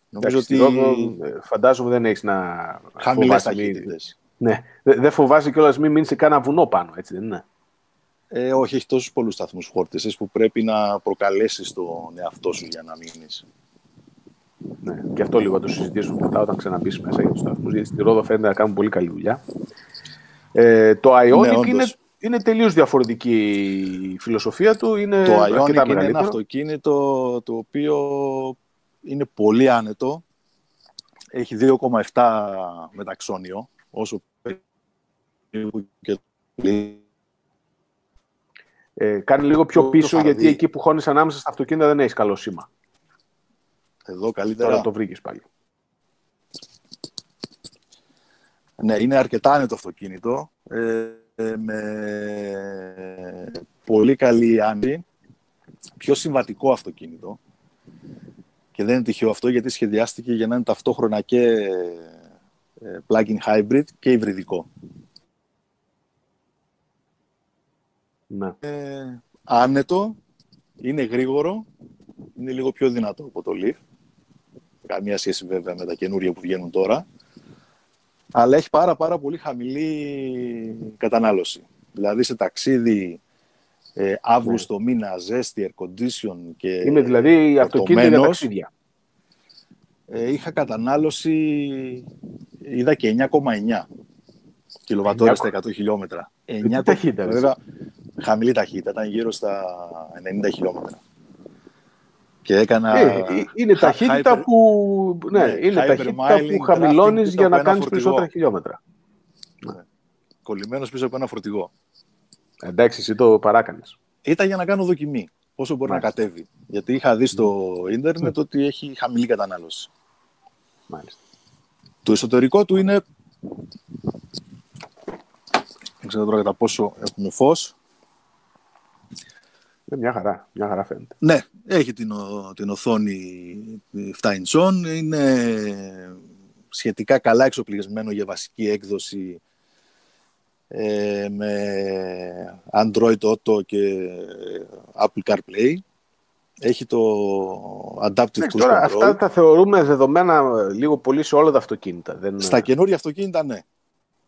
Νομίζω Εντάξει, στη ότι Ρόδο, ε, φαντάζομαι δεν έχεις να χαμηλές φοβάσαι μη- ταχύτητες. Ναι, δεν δε φοβάσαι κιόλας μην μείνεις σε κάνα βουνό πάνω, έτσι δεν είναι; Ε, όχι, έχεις τόσους πολλούς σταθμούς φόρτισης που πρέπει να προκαλέσεις τον εαυτό σου για να μείνεις. Ναι. Και αυτό λίγο θα το συζητήσουμε μετά όταν ξαναμπείς μέσα για τους σταθμούς, γιατί στη Ρόδο φαίνεται να κάνουν πολύ καλή δουλειά. Ε, το Ionic Ναι, όντως. είναι, είναι τελείως διαφορετική η φιλοσοφία του, είναι το αρκετά Ionic είναι ένα μεγαλύτερο. αυτοκίνητο το οποίο είναι πολύ άνετο. Έχει 2,7 μεταξόνιο, όσο περίπου και Ε, κάνει λίγο πιο Το- το πίσω, φαρδί. γιατί εκεί που χώνεις ανάμεσα στα αυτοκίνητα δεν έχεις καλό σήμα. Εδώ καλύτερα. Τώρα το βρήκες πάλι. Ναι, είναι αρκετά άνετο αυτοκίνητο. Ε, ε, με πολύ καλή άμυ. Πιο συμβατικό αυτοκίνητο. Και δεν είναι τυχαίο αυτό γιατί σχεδιάστηκε για να είναι ταυτόχρονα και ε, plug-in hybrid και υβριδικό. Ναι. Ε, άνετο, είναι γρήγορο, είναι λίγο πιο δυνατό από το Leaf. Καμία σχέση βέβαια με τα καινούρια που βγαίνουν τώρα. Αλλά έχει πάρα πάρα πολύ χαμηλή κατανάλωση. Δηλαδή σε ταξίδι ε, Αύγουστο μήνα, ζέστη, air condition και Είναι δηλαδή αυτοκίνητο για φορτωμένος, ταξίδια. ε, είχα κατανάλωση, είδα και 9,9 κιλοβατόρια στα 100 χιλιόμετρα. τι 9 ταχύτητας, βέβαια, χαμηλή ταχύτητα, ήταν γύρω στα 90 χιλιόμετρα. Και έκανα... Ε, ε, είναι high- ταχύτητα hyper- που, ναι, ναι, είναι hyper ταχύτητα miling που χαμηλώνεις drafting για να από ένα κάνεις φορτηγό. περισσότερα χιλιόμετρα. κολλημένος πίσω από ένα φορτηγό. Εντάξει, εσύ το παράκανες. Ήταν για να κάνω δοκιμή πόσο μπορεί Μάλιστα. να κατέβει. Γιατί είχα δει στο ίντερνετ ότι έχει χαμηλή κατανάλωση. Μάλιστα. Το εσωτερικό του είναι... Δεν ξέρω τώρα κατά πόσο έχουμε φως. Είναι μια χαρά. Μια χαρά φαίνεται. Ναι, έχει την, ο- την οθόνη 7 inch είναι σχετικά καλά εξοπλισμένο για βασική έκδοση ε, με Android Auto και Apple CarPlay. Έχει το Adaptive Εντάξει, Cruise τώρα Control. αυτά τα θεωρούμε δεδομένα ε, λίγο πολύ σε όλα τα αυτοκίνητα. Δεν... Στα καινούργια αυτοκίνητα ναι,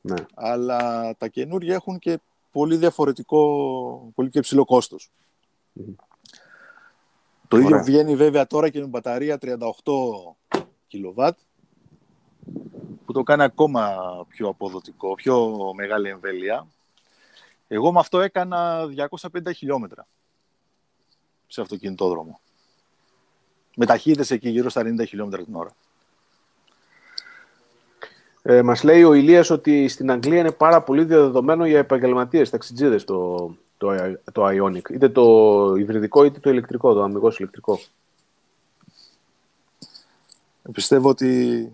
Ναι. αλλά τα καινούργια έχουν και πολύ διαφορετικό, πολύ και υψηλό κόστος. Μμμ. Το ίδιο Ωραία. βγαίνει βέβαια τώρα και με μπαταρία 38 kW που το κάνει ακόμα πιο αποδοτικό, πιο μεγάλη εμβέλεια. Εγώ με αυτό έκανα 250 χιλιόμετρα σε αυτοκινητόδρομο. Με ταχύτητες εκεί γύρω στα 90 χιλιόμετρα την ώρα. Ε, μας λέει ο Ηλίας ότι στην Αγγλία είναι πάρα πολύ διαδεδομένο για επαγγελματίες, ταξιτζίδες το, το, το Ionic. Είτε το υβριδικό είτε το ηλεκτρικό, το αμυγός ηλεκτρικό. Πιστεύω ότι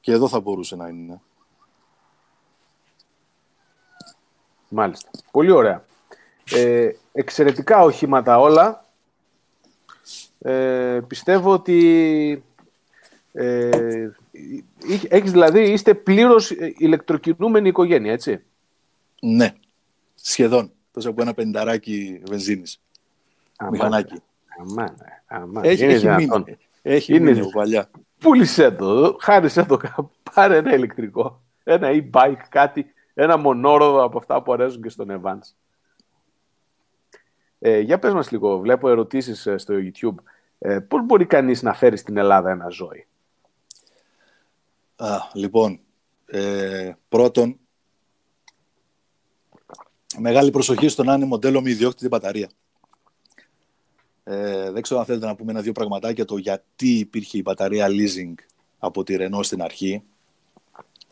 και εδώ θα μπορούσε να είναι. Μάλιστα. Πολύ ωραία. Ε, εξαιρετικά οχήματα όλα. Ε, πιστεύω ότι ε, εί- έχεις δηλαδή, είστε πλήρως ηλεκτροκινούμενη οικογένεια, έτσι; Ναι, σχεδόν. Τόσο από ένα πενταράκι βενζίνης. Αμάν, Μηχανάκι. Αμάν, ε, αμάν. Έχει, Είναι έχει δυνατόν. μείνει. Έχει Είναι μείνει δυνατόν. από παλιά. Πούλησέ το, χάρισε το, πάρε ένα ηλεκτρικό, ένα e-bike, κάτι, ένα μονόροδο από αυτά που αρέσουν και στον Evans. Ε, για πες μας λίγο, βλέπω ερωτήσεις ε, στο YouTube. Ε, πώς μπορεί κανείς να φέρει στην Ελλάδα ένα ζώη. Α, λοιπόν, ε, πρώτον, μεγάλη προσοχή στο να είναι μοντέλο με ιδιόκτητη μπαταρία. Ε, δεν ξέρω αν θέλετε να πούμε ένα-δύο πραγματάκια το γιατί υπήρχε η μπαταρία leasing από τη Renault στην αρχή.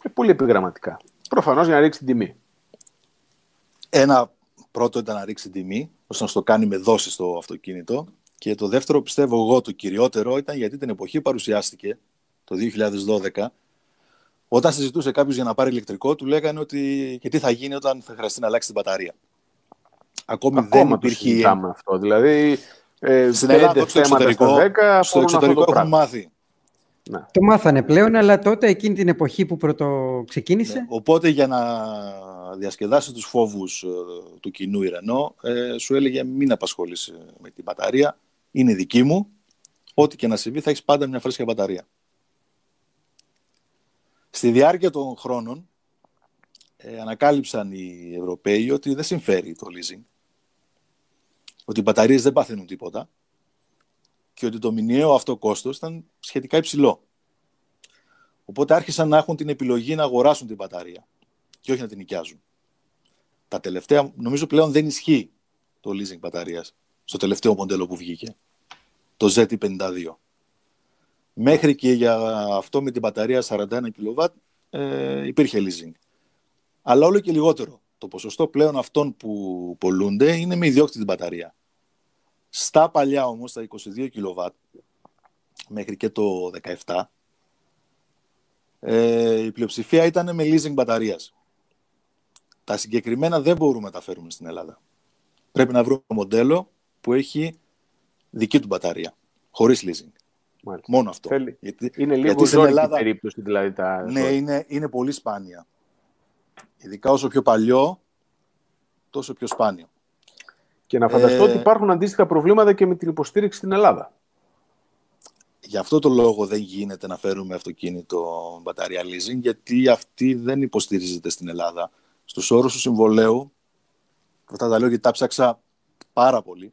Ε, πολύ επιγραμματικά. Προφανώς για να ρίξει την τιμή. Ένα πρώτο ήταν να ρίξει τιμή, ώστε να στο κάνει με δόση στο αυτοκίνητο. Και το δεύτερο, πιστεύω εγώ, το κυριότερο ήταν γιατί την εποχή παρουσιάστηκε, το 2012, όταν συζητούσε κάποιος για να πάρει ηλεκτρικό, του λέγανε ότι και τι θα γίνει όταν θα χρειαστεί να αλλάξει την μπαταρία. Ακόμη δεν Ακόμα το υπήρχε. συζητάμε αυτό. Δηλαδή, ε, Στην πέντε Ελλάδα, στο θέματα εξωτερικό, στα δέκα στο αφορούν αυτό εξωτερικό το έχουν πράγμα. μάθει. Ναι. Το μάθανε πλέον, αλλά τότε εκείνη την εποχή που πρώτο ξεκίνησε. Ναι. Οπότε για να διασκεδάσει τους φόβους ε, του κοινού η Renault, ε, σου έλεγε μην απασχολείς ε, με την μπαταρία, είναι δική μου, ό,τι και να συμβεί θα έχεις πάντα μια φρέσκια μπαταρία. Στη διάρκεια των χρόνων ε, ανακάλυψαν οι Ευρωπαίοι ότι δεν συμφέρει το leasing, ότι οι μπαταρίες δεν παθαίνουν τίποτα και ότι το μηνιαίο αυτό κόστος ήταν σχετικά υψηλό. Οπότε άρχισαν να έχουν την επιλογή να αγοράσουν την μπαταρία και όχι να την νοικιάζουν. Τα τελευταία, νομίζω πλέον δεν ισχύει το leasing μπαταρίας στο τελευταίο μοντέλο που βγήκε, το ZT52. Μέχρι και για αυτό με την μπαταρία 41 kW ε, υπήρχε leasing. Αλλά όλο και λιγότερο. Το ποσοστό πλέον αυτών που πολλούνται είναι με ιδιόκτητη μπαταρία. Στα παλιά όμως, τα 22 kW, μέχρι και το 17, ε, η πλειοψηφία ήταν με leasing μπαταρίας. Τα συγκεκριμένα δεν μπορούμε να τα φέρουμε στην Ελλάδα. Πρέπει να βρούμε ένα μοντέλο που έχει δική του μπαταρία, χωρίς leasing. Μάλιστα. Μόνο αυτό. Θέλει. Γιατί, Είναι λίγο γιατί στην ζώρικη Ελλάδα, περίπτωση δηλαδή τα ναι, ζώη. είναι, είναι πολύ σπάνια. Ειδικά όσο πιο παλιό, τόσο πιο σπάνιο. Και να φανταστώ Ε, ότι υπάρχουν αντίστοιχα προβλήματα και με την υποστήριξη στην Ελλάδα. Γι' αυτό το λόγο δεν γίνεται να φέρουμε αυτοκίνητο μπαταρία leasing, γιατί αυτή δεν υποστηρίζεται στην Ελλάδα. Στους όρους του συμβολέου, αυτά τα λέω γιατί τα ψάξα πάρα πολύ,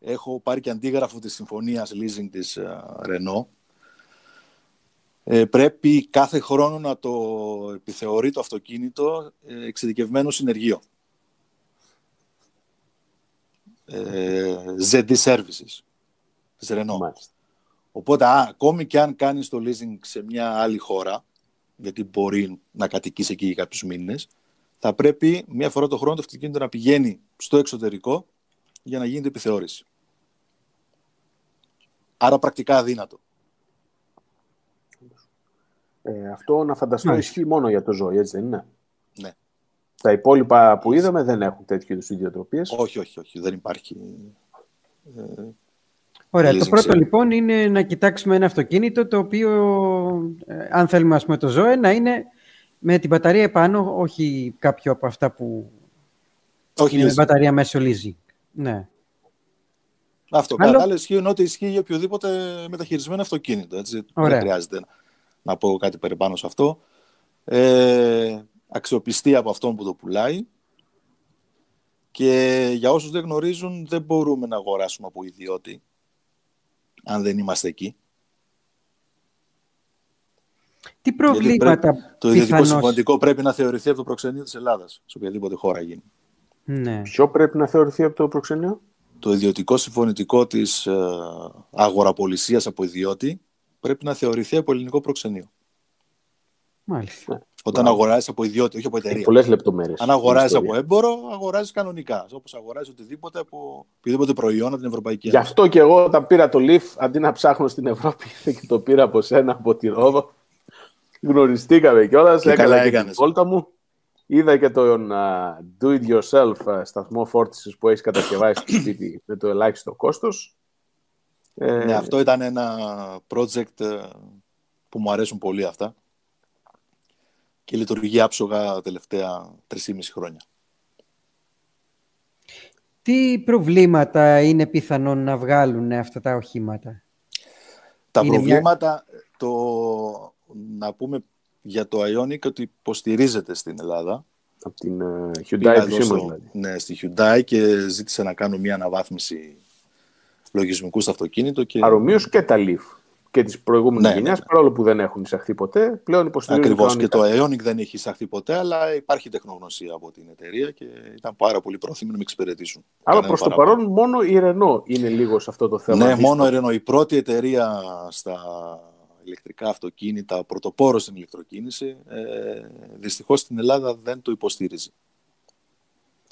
έχω πάρει και αντίγραφο της συμφωνίας leasing της ε, Renault. Ε, πρέπει κάθε χρόνο να το επιθεωρεί το αυτοκίνητο ε, εξειδικευμένο συνεργείο. Ε, ZD Services της Renault. Μάλιστα. Οπότε, α, ακόμη και αν κάνεις το leasing σε μια άλλη χώρα, γιατί μπορεί να κατοικείς εκεί για κάποιους μήνες, θα πρέπει μία φορά το χρόνο το αυτοκίνητο να πηγαίνει στο εξωτερικό για να γίνεται επιθεώρηση. Άρα πρακτικά αδύνατο. Ε, αυτό να φανταστώ Ναι. ισχύει μόνο για το ζώο, έτσι δεν είναι; Ναι. Τα υπόλοιπα που είδαμε δεν έχουν τέτοιου είδους ιδιοτροπίες; Όχι, όχι, όχι. Δεν υπάρχει. Ε, Ωραία, το Leasing πρώτο sale. λοιπόν είναι να κοιτάξουμε ένα αυτοκίνητο το οποίο, ε, αν θέλουμε ας πούμε το ζώο, να είναι με την μπαταρία επάνω, όχι κάποιο από αυτά που όχι, είναι με leasing. μπαταρία μέσω leasing. Ναι. Αυτό. Άλλο- Κατά τα άλλα, ισχύουν ό,τι ισχύει για οποιοδήποτε μεταχειρισμένο αυτοκίνητο. Έτσι. Ωραία. Δεν χρειάζεται να πω κάτι παραπάνω σε αυτό. Ε, αξιοπιστία από αυτόν που το πουλάει. Και για όσους δεν γνωρίζουν, δεν μπορούμε να αγοράσουμε από ιδιώτη, αν δεν είμαστε εκεί. Τι προβλήματα Το ιδιωτικό πιθανώς... συμβατικό πρέπει να θεωρηθεί από το προξενείο της Ελλάδας, σε οποιαδήποτε χώρα γίνει. Ναι. Ποιο πρέπει να θεωρηθεί από το προξενείο, Το ιδιωτικό συμφωνητικό της ε, αγοραπολισίας από ιδιώτη πρέπει να θεωρηθεί από ελληνικό προξενείο. Μάλιστα. Όταν Μπράβο. αγοράζεις από ιδιώτη, όχι από Έχει εταιρεία. πολλές λεπτομέρειες. Αν αγοράζεις από έμπορο, αγοράζεις κανονικά. Όπως αγοράζεις οτιδήποτε από οποιοδήποτε προϊόν από την Ευρωπαϊκή Γι' Ένωση. αυτό και εγώ όταν πήρα το Leaf, αντί να ψάχνω στην Ευρώπη, ήρθε και το πήρα από σένα, από τη Ρόδο. Γνωριστήκαμε κιόλας, Και έκανα καλά και την έκανες. βόλτα μου. Είδα και τον α, do-it-yourself α, σταθμό φόρτισης που έχεις κατασκευάσει στο σπίτι με το ελάχιστο κόστος. Ε, Ναι, αυτό ήταν ένα project ε, που μου αρέσουν πολύ αυτά. Και λειτουργεί άψογα τα τελευταία 3,5 χρόνια. Τι προβλήματα είναι πιθανόν να βγάλουν αυτά τα οχήματα; Τα Είναι μια- προβλήματα, το, να πούμε για το Ionic ότι υποστηρίζεται στην Ελλάδα. από την ε, Πήγα Hyundai εδώ επισήμως, στο- δηλαδή. ναι, στη Hyundai και ζήτησε να κάνω μια αναβάθμιση λογισμικού στο αυτοκίνητο. Και... Παρομοίως και τα Leaf και της προηγούμενης Ναι, ναι, γενιάς, ναι. παρόλο που δεν έχουν εισαχθεί ποτέ, πλέον υποστηρίζουν Ακριβώς. Και κανονικά. το Ionic δεν έχει εισαχθεί ποτέ, αλλά υπάρχει τεχνογνωσία από την εταιρεία και ήταν πάρα πολύ πρόθυμοι να με εξυπηρετήσουν. Άρα Κανένα προς το παράπονο. παρόν μόνο η Renault είναι λίγο σε αυτό το θέμα. Ναι, δύσκολο. μόνο η Renault. Η πρώτη εταιρεία στα ηλεκτρικά αυτοκίνητα, πρωτοπόρος στην ηλεκτροκίνηση, ε, δυστυχώς στην Ελλάδα δεν το υποστήριζε.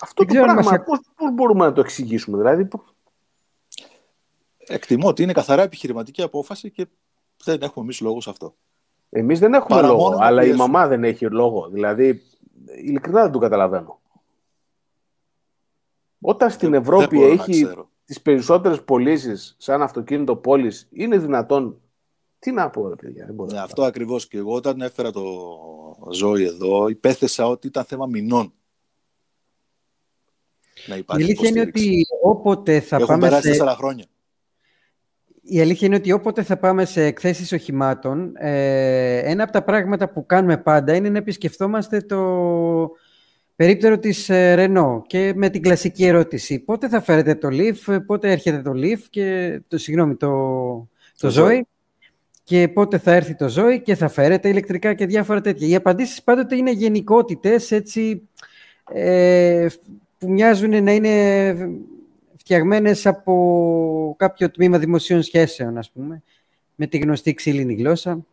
Αυτό Δεν το ξέρω αν πράγμα μας- πώς, πώς μπορούμε να το εξηγήσουμε. Δηλαδή, πο- Εκτιμώ ότι είναι καθαρά επιχειρηματική απόφαση και δεν έχουμε εμείς λόγο σε αυτό. εμείς δεν έχουμε Παρά λόγο, μόνο να αλλά η πιέσουμε. μαμά δεν έχει λόγο. Δηλαδή, ειλικρινά δεν το καταλαβαίνω. Όταν στην Δεν- Ευρώπη δεν μπορώ να έχει ξέρω. τις περισσότερες πωλήσεις σαν αυτοκίνητο πόλης, είναι δυνατόν... Τι να πω, ρε παιδιά, δεν μπορώ. Ναι, να αυτό ακριβώς και εγώ όταν έφερα το ζώη εδώ υπέθεσα ότι ήταν θέμα μηνών. Να Η υπάρχει αλήθεια είναι υποστήριξη. ότι όποτε θα Έχουν πάμε περάσει σε... τέσσερα χρόνια. Η αλήθεια είναι ότι όποτε θα πάμε σε εκθέσεις οχημάτων, ε, ένα από τα πράγματα που κάνουμε πάντα είναι να επισκεφτόμαστε το περίπτερο της ε, Renault και με την κλασική ερώτηση πότε θα φέρετε το Leaf, πότε έρχεται το Leaf και το, συγγνώμη, το, το, Το Zoe και πότε θα έρθει το Zoe και θα φέρετε ηλεκτρικά και διάφορα τέτοια. Οι απαντήσεις πάντοτε είναι γενικότητες, έτσι, ε, που μοιάζουν να είναι φτιαγμένες από κάποιο τμήμα δημοσίων σχέσεων, ας πούμε, με τη γνωστή ξύλινη γλώσσα.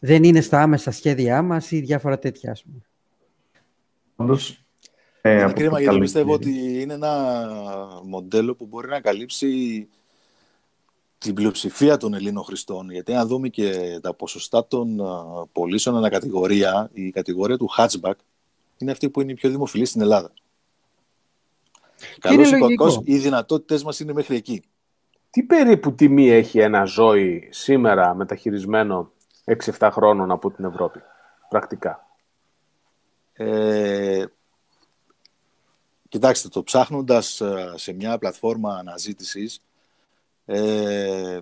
Δεν είναι στα άμεσα σχέδιά μας ή διάφορα τέτοια, ας πούμε. Πάντως, ε, Είναι από κρίμα το γιατί πιστεύω καλοκαίρι- ότι είναι ένα μοντέλο που μπορεί να καλύψει την πλειοψηφία των Ελλήνων χρηστών. Γιατί αν δούμε και τα ποσοστά των α, πωλήσεων ανακατηγορία, η κατηγορία του hatchback είναι αυτή που είναι η πιο δημοφιλή στην Ελλάδα. Καλώς ή λογικό. κακώς, οι δυνατότητες μας είναι μέχρι εκεί. Τι περίπου τιμή έχει ένα ζώη σήμερα μεταχειρισμένο 6-7 χρόνων από την Ευρώπη, πρακτικά; Ε, κοιτάξτε, το ψάχνοντας ε, σε μια πλατφόρμα αναζήτησης, ε,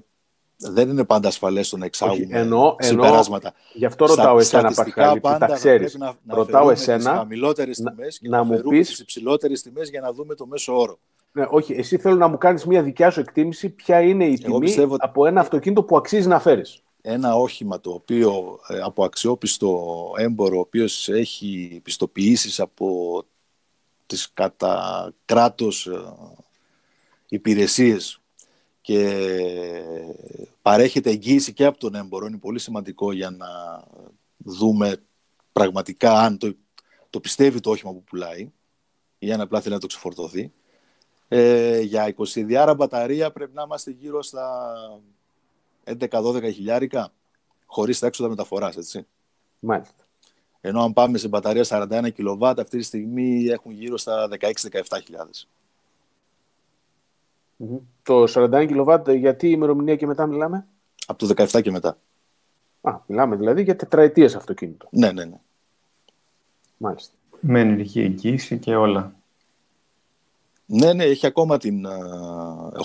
δεν είναι πάντα ασφαλές το να εξάγουμε Όχι, εννοώ- συμπεράσματα. Γι' αυτό Στα- ρωτάω εσένα, στατιστικά Πασχάλη, που πάντα τα θα ξέρεις. πρέπει Να, να Ρωτάω αφαιρούμε εσένα τις χαμηλότερες να- τιμές και να να, μου αφαιρούμε πεις- τις υψηλότερες τιμές για να δούμε το μέσο όρο. Ναι, όχι, εσύ θέλω να μου κάνεις μια δικιά σου εκτίμηση ποια είναι η Εγώ τιμή πιστεύω ότι- από ένα αυτοκίνητο που αξίζει να φέρεις. Ένα όχημα το οποίο ε, από αξιόπιστο έμπορο, ο οποίος έχει πιστοποιήσεις από τις κατά κράτος ε, υπηρεσίες και παρέχεται εγγύηση και από τον έμπορο, είναι πολύ σημαντικό για να δούμε πραγματικά αν το το πιστεύει το όχημα που πουλάει ή αν απλά θέλει να το ξεφορτωθεί. Ε, για 22 μπαταρία πρέπει να είμαστε γύρω στα 11-12 χιλιάρικα χωρίς τα έξοδα μεταφοράς, έτσι. Μάλιστα. Ενώ αν πάμε σε μπαταρία 41 κιλοβάτ, αυτή τη στιγμή έχουν γύρω στα 16-17 χιλιάδες. Το 41 κιλοβάτ, γιατί ημερομηνία και μετά μιλάμε; Από το 17 και μετά. Α, μιλάμε δηλαδή για τετραετίες αυτοκίνητο. Ναι, ναι, ναι. Μάλιστα. Με ενεργή εγγύηση και όλα. Ναι, ναι, έχει ακόμα την...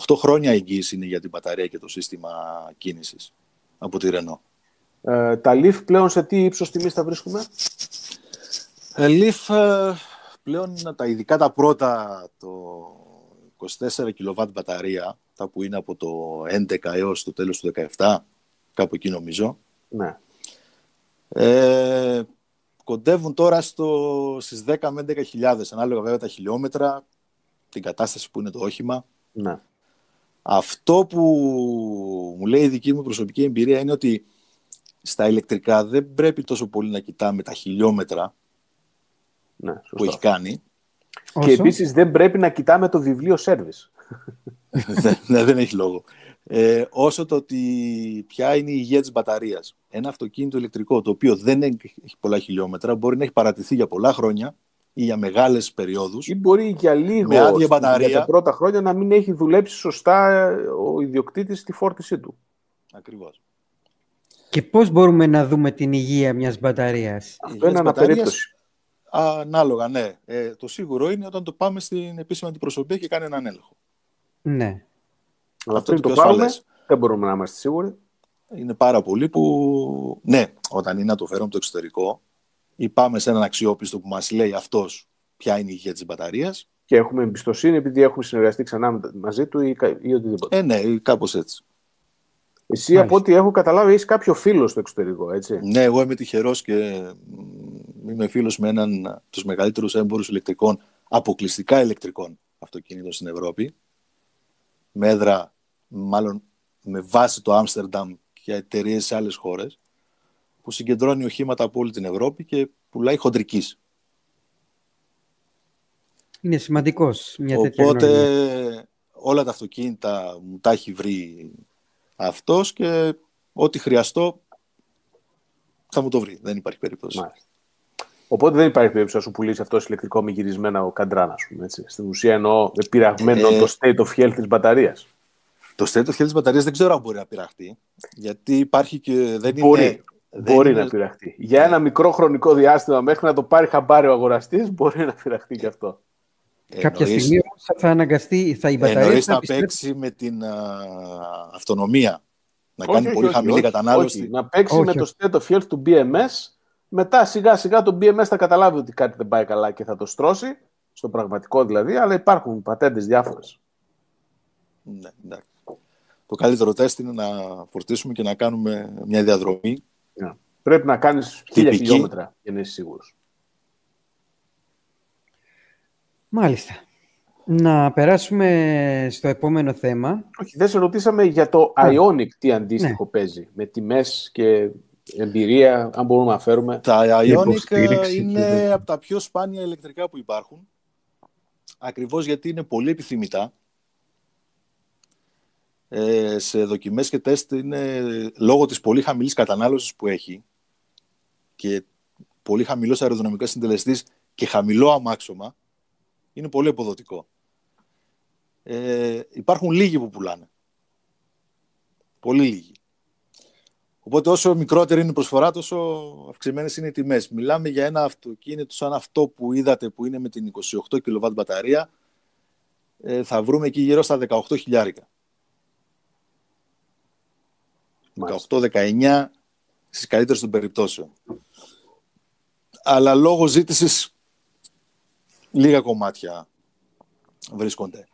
8 χρόνια εγγύηση είναι για την μπαταρία και το σύστημα κίνησης από τη Renault. Ε, τα Leaf πλέον σε τι ύψος τιμής θα βρίσκουμε; Ε, Leaf ε, πλέον τα ειδικά τα πρώτα, το 24 κιλοβάτ μπαταρία, τα που είναι από το 11 έως το τέλος του 17, κάπου εκεί νομίζω. Ναι. Ε, κοντεύουν τώρα στο, στις 10 με 11 χιλιάδες, ανάλογα βέβαια τα χιλιόμετρα, την κατάσταση που είναι το όχημα. Ναι. Αυτό που μου λέει η δική μου προσωπική εμπειρία είναι ότι στα ηλεκτρικά δεν πρέπει τόσο πολύ να κοιτάμε τα χιλιόμετρα ναι, που έχει κάνει. Και επίσης δεν πρέπει να κοιτάμε το βιβλίο service. ναι, δεν έχει λόγο. Ε, όσο το ότι ποια είναι η υγεία της μπαταρίας. Ένα αυτοκίνητο ηλεκτρικό το οποίο δεν έχει πολλά χιλιόμετρα μπορεί να έχει παρατηθεί για πολλά χρόνια ή για μεγάλες περιόδους. Ή μπορεί για λίγο με άδεια μπαταρία. για τα πρώτα χρόνια να μην έχει δουλέψει σωστά ο ιδιοκτήτης στη φόρτισή του. Ακριβώς. Και πώς μπορούμε να δούμε την υγεία μιας μπαταρίας; Αυτό είναι αναπερίπτωση. Ανάλογα, ναι. Ε, το σίγουρο είναι όταν το πάμε στην επίσημη αντιπροσωπεία και κάνει έναν έλεγχο. Ναι. Αλλά αυτό το, το πάμε, δεν μπορούμε να είμαστε σίγουροι. Είναι πάρα πολλοί που, ναι, όταν είναι να το φέρουμε από το εξωτερικό ή πάμε σε έναν αξιόπιστο που μας λέει αυτός ποια είναι η υγεία της μπαταρίας. Και έχουμε εμπιστοσύνη επειδή έχουμε συνεργαστεί ξανά μαζί του ή, ή οτιδήποτε. Ε, ναι, κάπως έτσι. Εσύ, Μάλιστα. από ό,τι έχω καταλάβει, έχεις κάποιο φίλο στο εξωτερικό, έτσι. Ναι, εγώ είμαι τυχερός και είμαι φίλος με έναν από τους μεγαλύτερους έμπορους ηλεκτρικών, αποκλειστικά ηλεκτρικών αυτοκίνητων στην Ευρώπη. Με έδρα, μάλλον με βάση το Άμστερνταμ και εταιρείες σε άλλες χώρες, που συγκεντρώνει οχήματα από όλη την Ευρώπη και πουλάει χοντρικής. Είναι σημαντικός μια τέτοια Οπότε όλα τα αυτοκίνητα μου τα έχει βρει αυτός και ό,τι χρειαστώ θα μου το βρει. Δεν υπάρχει περίπτωση. Μάλιστα. Οπότε δεν υπάρχει περίπτωση να σου πουλήσει αυτό ηλεκτρικό με γυρισμένα ο καντράν, πούμε. Έτσι. Στην ουσία εννοώ πειραγμένο ε, το state of health της μπαταρίας. Το state of health της μπαταρίας δεν ξέρω αν μπορεί να πειραχτεί. Γιατί υπάρχει και δεν μπορεί. είναι. Μπορεί είναι... να πειραχτεί. Για ένα μικρό χρονικό διάστημα μέχρι να το πάρει χαμπάρι ο αγοραστής, μπορεί να πειραχτεί και αυτό. Κάποια Εννοείς... στιγμή όμως θα αναγκαστεί, θα η μπαταρία Εννοείς θα παίξει με την α, αυτονομία. Να όχι, κάνει όχι, πολύ όχι, χαμηλή κατανάλωση. Να παίξει με το state of health του BMS. Μετά σιγά σιγά το BMS θα καταλάβει ότι κάτι δεν πάει καλά και θα το στρώσει. Στο πραγματικό δηλαδή, αλλά υπάρχουν πατέντες διάφορες. Ναι, εντάξει. Το καλύτερο τεστ είναι να φορτίσουμε και να κάνουμε μια διαδρομή. Yeah. Πρέπει να κάνεις χίλια χιλιόμετρα για να είσαι σίγουρος. Μάλιστα. Να περάσουμε στο επόμενο θέμα. Όχι, δεν σε ρωτήσαμε για το Ionic τι αντίστοιχο ναι. παίζει. Με τιμές και εμπειρία, αν μπορούμε να φέρουμε. Τα Ionic είναι από τα πιο σπάνια ηλεκτρικά που υπάρχουν. Ακριβώς γιατί είναι πολύ επιθυμητά. Ε, σε δοκιμές και τεστ είναι λόγω της πολύ χαμηλής κατανάλωσης που έχει και πολύ χαμηλός αεροδυναμικός συντελεστής και χαμηλό αμάξωμα είναι πολύ αποδοτικό. Ε, υπάρχουν λίγοι που πουλάνε. Πολύ λίγοι. Οπότε όσο μικρότερη είναι η προσφορά, τόσο αυξημένες είναι οι τιμές. Μιλάμε για ένα αυτοκίνητο σαν αυτό που είδατε που είναι με την 28 kW μπαταρία. Ε, θα βρούμε εκεί γύρω στα 18 χιλιάρικα. 18-19 στις καλύτερες των περιπτώσεων. Αλλά λόγω ζήτησης λίγα κομμάτια βρίσκονται.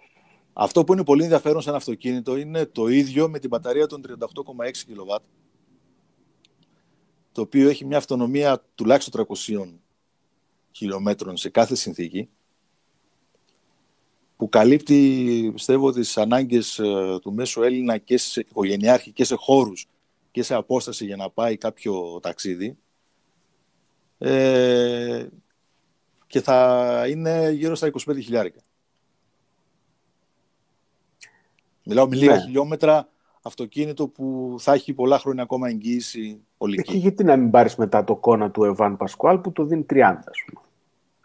Αυτό που είναι πολύ ενδιαφέρον σε ένα αυτοκίνητο είναι το ίδιο με την μπαταρία των 38,6 kW, το οποίο έχει μια αυτονομία τουλάχιστον 300 χιλιόμετρων σε κάθε συνθήκη, που καλύπτει, πιστεύω, τις ανάγκες ε, του μέσου Έλληνα και σε οικογενειάρχη και σε χώρους και σε απόσταση για να πάει κάποιο ταξίδι. Ε, και θα είναι γύρω στα 25 χιλιάρικα. Μιλάω με λίγα ναι. χιλιόμετρα αυτοκίνητο που θα έχει πολλά χρόνια ακόμα εγγύηση ολική. Και γιατί να μην πάρεις μετά το κόνα του Εβάν Πασκουάλ που το δίνει 30, ας πούμε.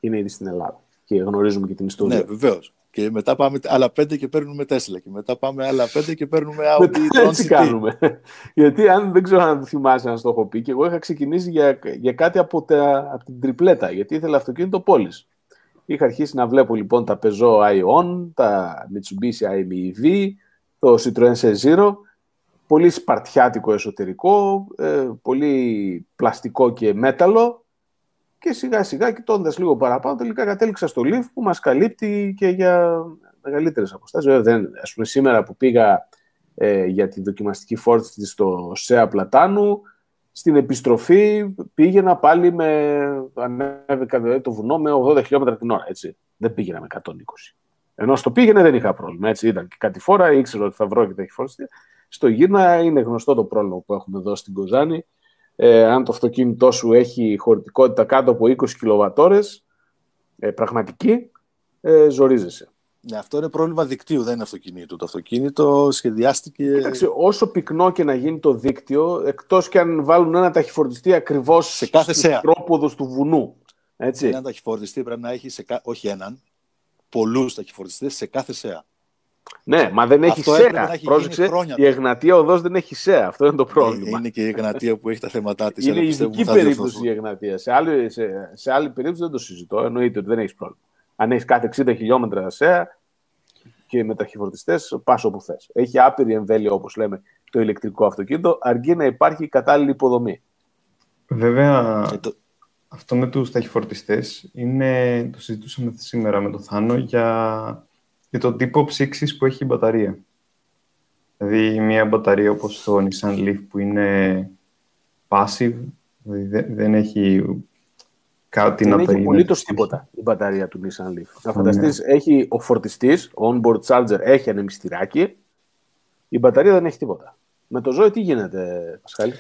Είναι ήδη στην Ελλάδα. Και γνωρίζουμε και την ιστορία. Ναι, βεβαίως. Και μετά πάμε άλλα πέντε και παίρνουμε Τέσλα. Και μετά πάμε άλλα πέντε και παίρνουμε Audi Tron Έτσι κάνουμε. Γιατί αν δεν ξέρω αν το θυμάσαι να το έχω πει, και εγώ είχα ξεκινήσει για, για κάτι από, τα, από την τριπλέτα, γιατί ήθελα αυτοκίνητο πόλης. Είχα αρχίσει να βλέπω λοιπόν τα Peugeot Ion, τα Mitsubishi IMEV, το Citroën C0, πολύ σπαρτιάτικο εσωτερικό, ε, πολύ πλαστικό και μέταλλο και σιγά σιγά κοιτώντας λίγο παραπάνω τελικά κατέληξα στο Leaf που μας καλύπτει και για μεγαλύτερες αποστάσεις. Βέβαια, δεν, ας πούμε σήμερα που πήγα ε, για τη δοκιμαστική φόρτιση στο ΣΕΑ Πλατάνου, στην επιστροφή πήγαινα πάλι με, ανέβηκα δηλαδή, το βουνό με 80 χιλιόμετρα την ώρα, έτσι. Δεν πήγαινα με 120. Ενώ στο πήγαινε δεν είχα πρόβλημα. Έτσι ήταν και κάτι φορά, ήξερα ότι θα βρω και θα έχει φορτιστεί. Στο γύρνα είναι γνωστό το πρόβλημα που έχουμε εδώ στην Κοζάνη. Ε, αν το αυτοκίνητό σου έχει χωρητικότητα κάτω από 20 κιλοβατόρες, ε, πραγματική, ε, ζορίζεσαι. Ναι, αυτό είναι πρόβλημα δικτύου, δεν είναι αυτοκίνητο. Το αυτοκίνητο σχεδιάστηκε. Εντάξει, όσο πυκνό και να γίνει το δίκτυο, εκτός και αν βάλουν ένα ταχυφορτιστή ακριβώς σε κάθε τρόποδο του βουνού. Έτσι. Ένα ταχυφορτιστή πρέπει να έχει, σε, όχι έναν, πολλούς ταχυφορτιστές σε κάθε ΣΕΑ. Ναι, μα δεν έχει ΣΕΑ. Πρόσεξε, η Εγνατία οδός δεν έχει ΣΕΑ. Αυτό είναι το πρόβλημα. Είναι και η Εγνατία που έχει τα θέματα της. Είναι ειδική περίπτωση η Εγνατία. Σε άλλη, σε, σε άλλη περίπτωση δεν το συζητώ. Εννοείται ότι δεν έχεις πρόβλημα. Αν έχεις κάθε 60 χιλιόμετρα ΣΕΑ και με ταχυφορτιστέ, πας όπου θες. Έχει άπειρη εμβέλεια, όπως λέμε, το ηλεκτρικό αυτοκίνητο, αρκεί να υπάρχει κατάλληλη υποδομή. Βέβαια, ε, το... αυτό με τους ταχυφορτιστές είναι, το συζητούσαμε σήμερα με τον Θάνο για, για τον τύπο ψήξης που έχει η μπαταρία. Δηλαδή μια μπαταρία όπως το Nissan Leaf που είναι passive, δηλαδή δεν, έχει κάτι δεν να έχει απολύτως τίποτα η μπαταρία του Nissan Leaf. Να φανταστείς, έχει ο φορτιστής, ο onboard charger έχει ανεμιστηράκι, η μπαταρία δεν έχει τίποτα. Με το ζώο τι γίνεται, Πασχάλη;